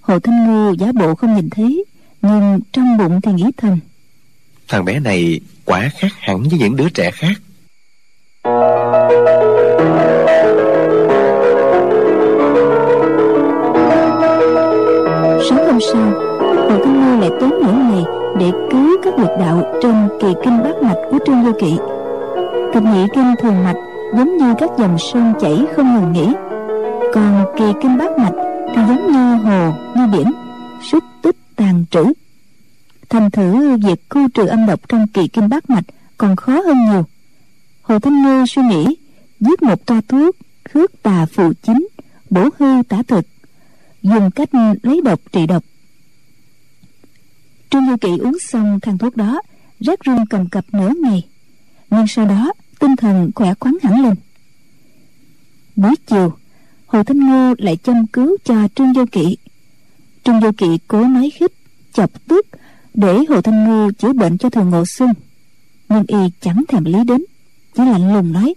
Hồ thanh ngưu giả bộ không nhìn thấy, nhưng trong bụng thì nghĩ thầm. Thằng bé này quả khác hẳn với những đứa trẻ khác. Sao? hồ thanh Lôi lại tốn nửa ngày để cứu các huyệt đạo trên kỳ kinh bát mạch của trương vô kỵ. Cập nhị kinh thường mạch giống như các dòng sông chảy không ngừng nghỉ. Còn kỳ kinh bát mạch thì giống như hồ, như biển, xúc tích tàn trữ. Thành thử việc khu trừ âm độc trong kỳ kinh bát mạch còn khó hơn nhiều. Hồ thanh ngư suy nghĩ, giết một toa thuốc, khước tà phụ chính, bổ hư tả thực, dùng cách lấy độc trị độc trương du kỵ uống xong thang thuốc đó rét run cầm cập nửa ngày. Nhưng sau đó, tinh thần khỏe khoắn hẳn lên. Buổi chiều, hồ thanh Ngô lại chăm cứu cho trương du kỵ. Trương du kỵ cố nói khích, chọc tức, để hồ thanh Ngô chữa bệnh cho thường ngộ xuân. Nhưng y chẳng thèm lý đến, chỉ lạnh lùng nói.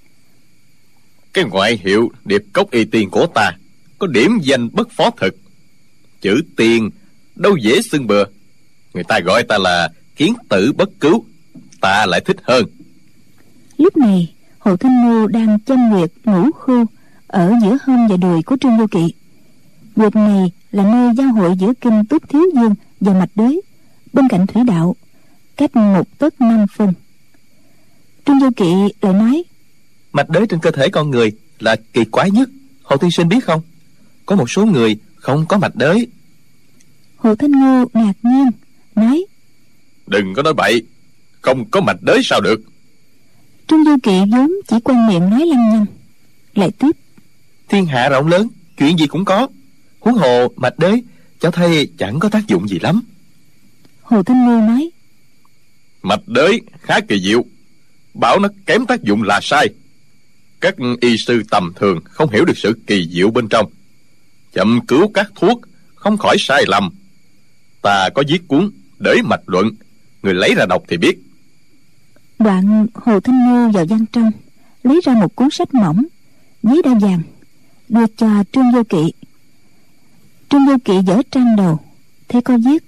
Cái ngoại hiệu điệp cốc y tiền của ta, có điểm danh bất phó thực chữ tiền đâu dễ xưng bừa người ta gọi ta là kiến tử bất cứu. Ta lại thích hơn. Lúc này hồ thanh ngư đang châm nguyệt ngũ khu ở giữa hông và đùi của trương vô kỵ. Nguyệt này là nơi giao hội giữa kinh túc thiếu dương và mạch đới bên cạnh thủy đạo cách một tấc năm phân. Trương vô kỵ lại nói mạch đới trên cơ thể con người là kỳ quái nhất. Hồ tiên sinh biết không? Có một số người không có mạch đới. Hồ thanh ngư ngạc nhiên nói. Đừng có nói bậy. Không có mạch đới sao được? Trương du kỵ vốn chỉ quen miệng nói lăng nhăng. Lại tiếp. Thiên hạ rộng lớn chuyện gì cũng có. Huống hồ mạch đới cháu thấy chẳng có tác dụng gì lắm. Hồ thanh ngư nói. Mạch đới khá kỳ diệu. Bảo nó kém tác dụng là sai. Các y sư tầm thường không hiểu được sự kỳ diệu bên trong. Chậm cứu các thuốc không khỏi sai lầm. Ta có viết cuốn để mạch luận. Người lấy ra đọc thì biết. Đoạn hồ thanh ngô vào văn trong, lấy ra một cuốn sách mỏng giấy đa vàng, đưa cho trương vô kỵ. Trương vô kỵ dở trang đầu, thấy có viết,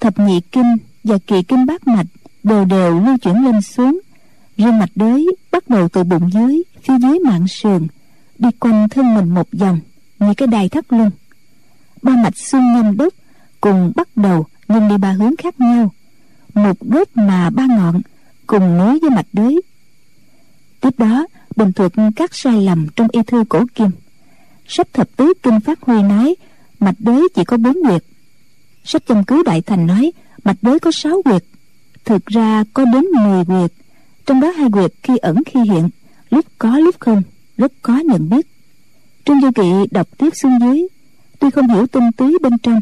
thập nhị kinh và kỳ kinh bát mạch đều đều lưu chuyển lên xuống, riêng mạch đới bắt đầu từ bụng dưới, phía dưới mạng sườn, đi quanh thân mình một vòng, như cái đài thắt lưng. Ba mạch xương nhâm đốc cùng bắt đầu nhưng đi ba hướng khác nhau. Một đốt mà ba ngọn cùng nối với mạch đới. Tiếp đó, bình thuật các sai lầm trong y thư cổ kim. Sách thập tứ kinh phát huy nói, mạch đới chỉ có bốn quyệt sách châm cứu đại thành nói, mạch đới có sáu quyệt thực ra có đến mười quyệt trong đó hai quyệt khi ẩn khi hiện, lúc có lúc không, rất có nhận biết. Trương du kỵ đọc tiếp xuống dưới, tuy không hiểu tinh túy bên trong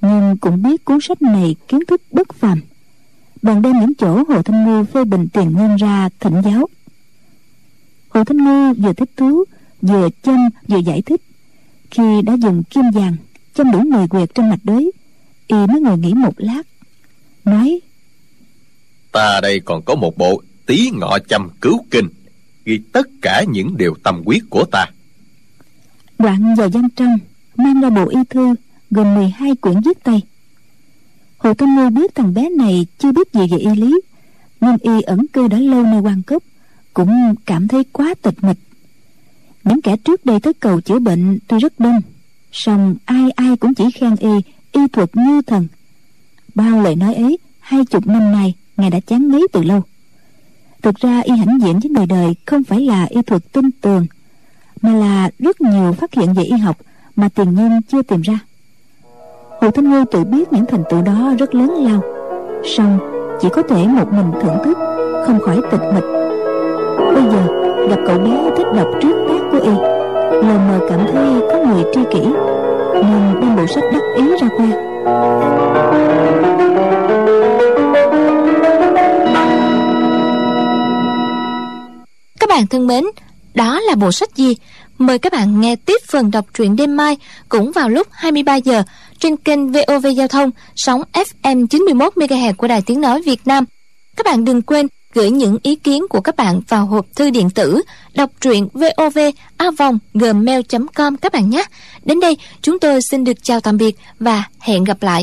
nhưng cũng biết cuốn sách này kiến thức bất phàm. Bèn đem những chỗ hồ thanh ngư phê bình tiền ngân ra thỉnh giáo. Hồ thanh ngư vừa thích thú vừa châm vừa giải thích. Khi đã dùng kim vàng châm đủ mười quyệt trên mạch đới y mới ngồi nghỉ một lát nói ta đây còn có một bộ tí ngọ châm cứu kinh ghi tất cả những điều tâm quyết của ta. Đoạn vào văn trong mang ra bộ y thư gồm 12 quyển viết tay. Hồ thông ngư biết thằng bé này chưa biết gì về y lý nhưng y ẩn cư đã lâu nơi quan cốc, cũng cảm thấy quá tịch mịch. Những kẻ trước đây tới cầu chữa bệnh tuy rất đông, song ai ai cũng chỉ khen y y thuật như thần. Bao lời nói ấy, hai chục năm nay, ngài đã chán ngấy từ lâu. Thực ra y hãnh diện với người đời không phải là y thuật tin tường, mà là rất nhiều phát hiện về y học mà tiền nhân chưa tìm ra hồ thanh Ngô tự biết những thành tựu đó rất lớn lao. Song chỉ có thể một mình thưởng thức không khỏi tịch mịch. Bây giờ gặp cậu bé thích đọc trước tác của y lờ mờ cảm thấy có người tri kỷ nên đem bộ sách đắc ý ra khoe. Các bạn thân mến, đó là bộ sách gì? Mời các bạn nghe tiếp phần đọc truyện đêm mai cũng vào lúc 23 giờ trên kênh VOV Giao thông sóng FM 91 MHz của Đài Tiếng nói Việt Nam. Các bạn đừng quên gửi những ý kiến của các bạn vào hộp thư điện tử đọc truyện vovavonggmail.com các bạn nhé. Đến đây, chúng tôi xin được chào tạm biệt và hẹn gặp lại.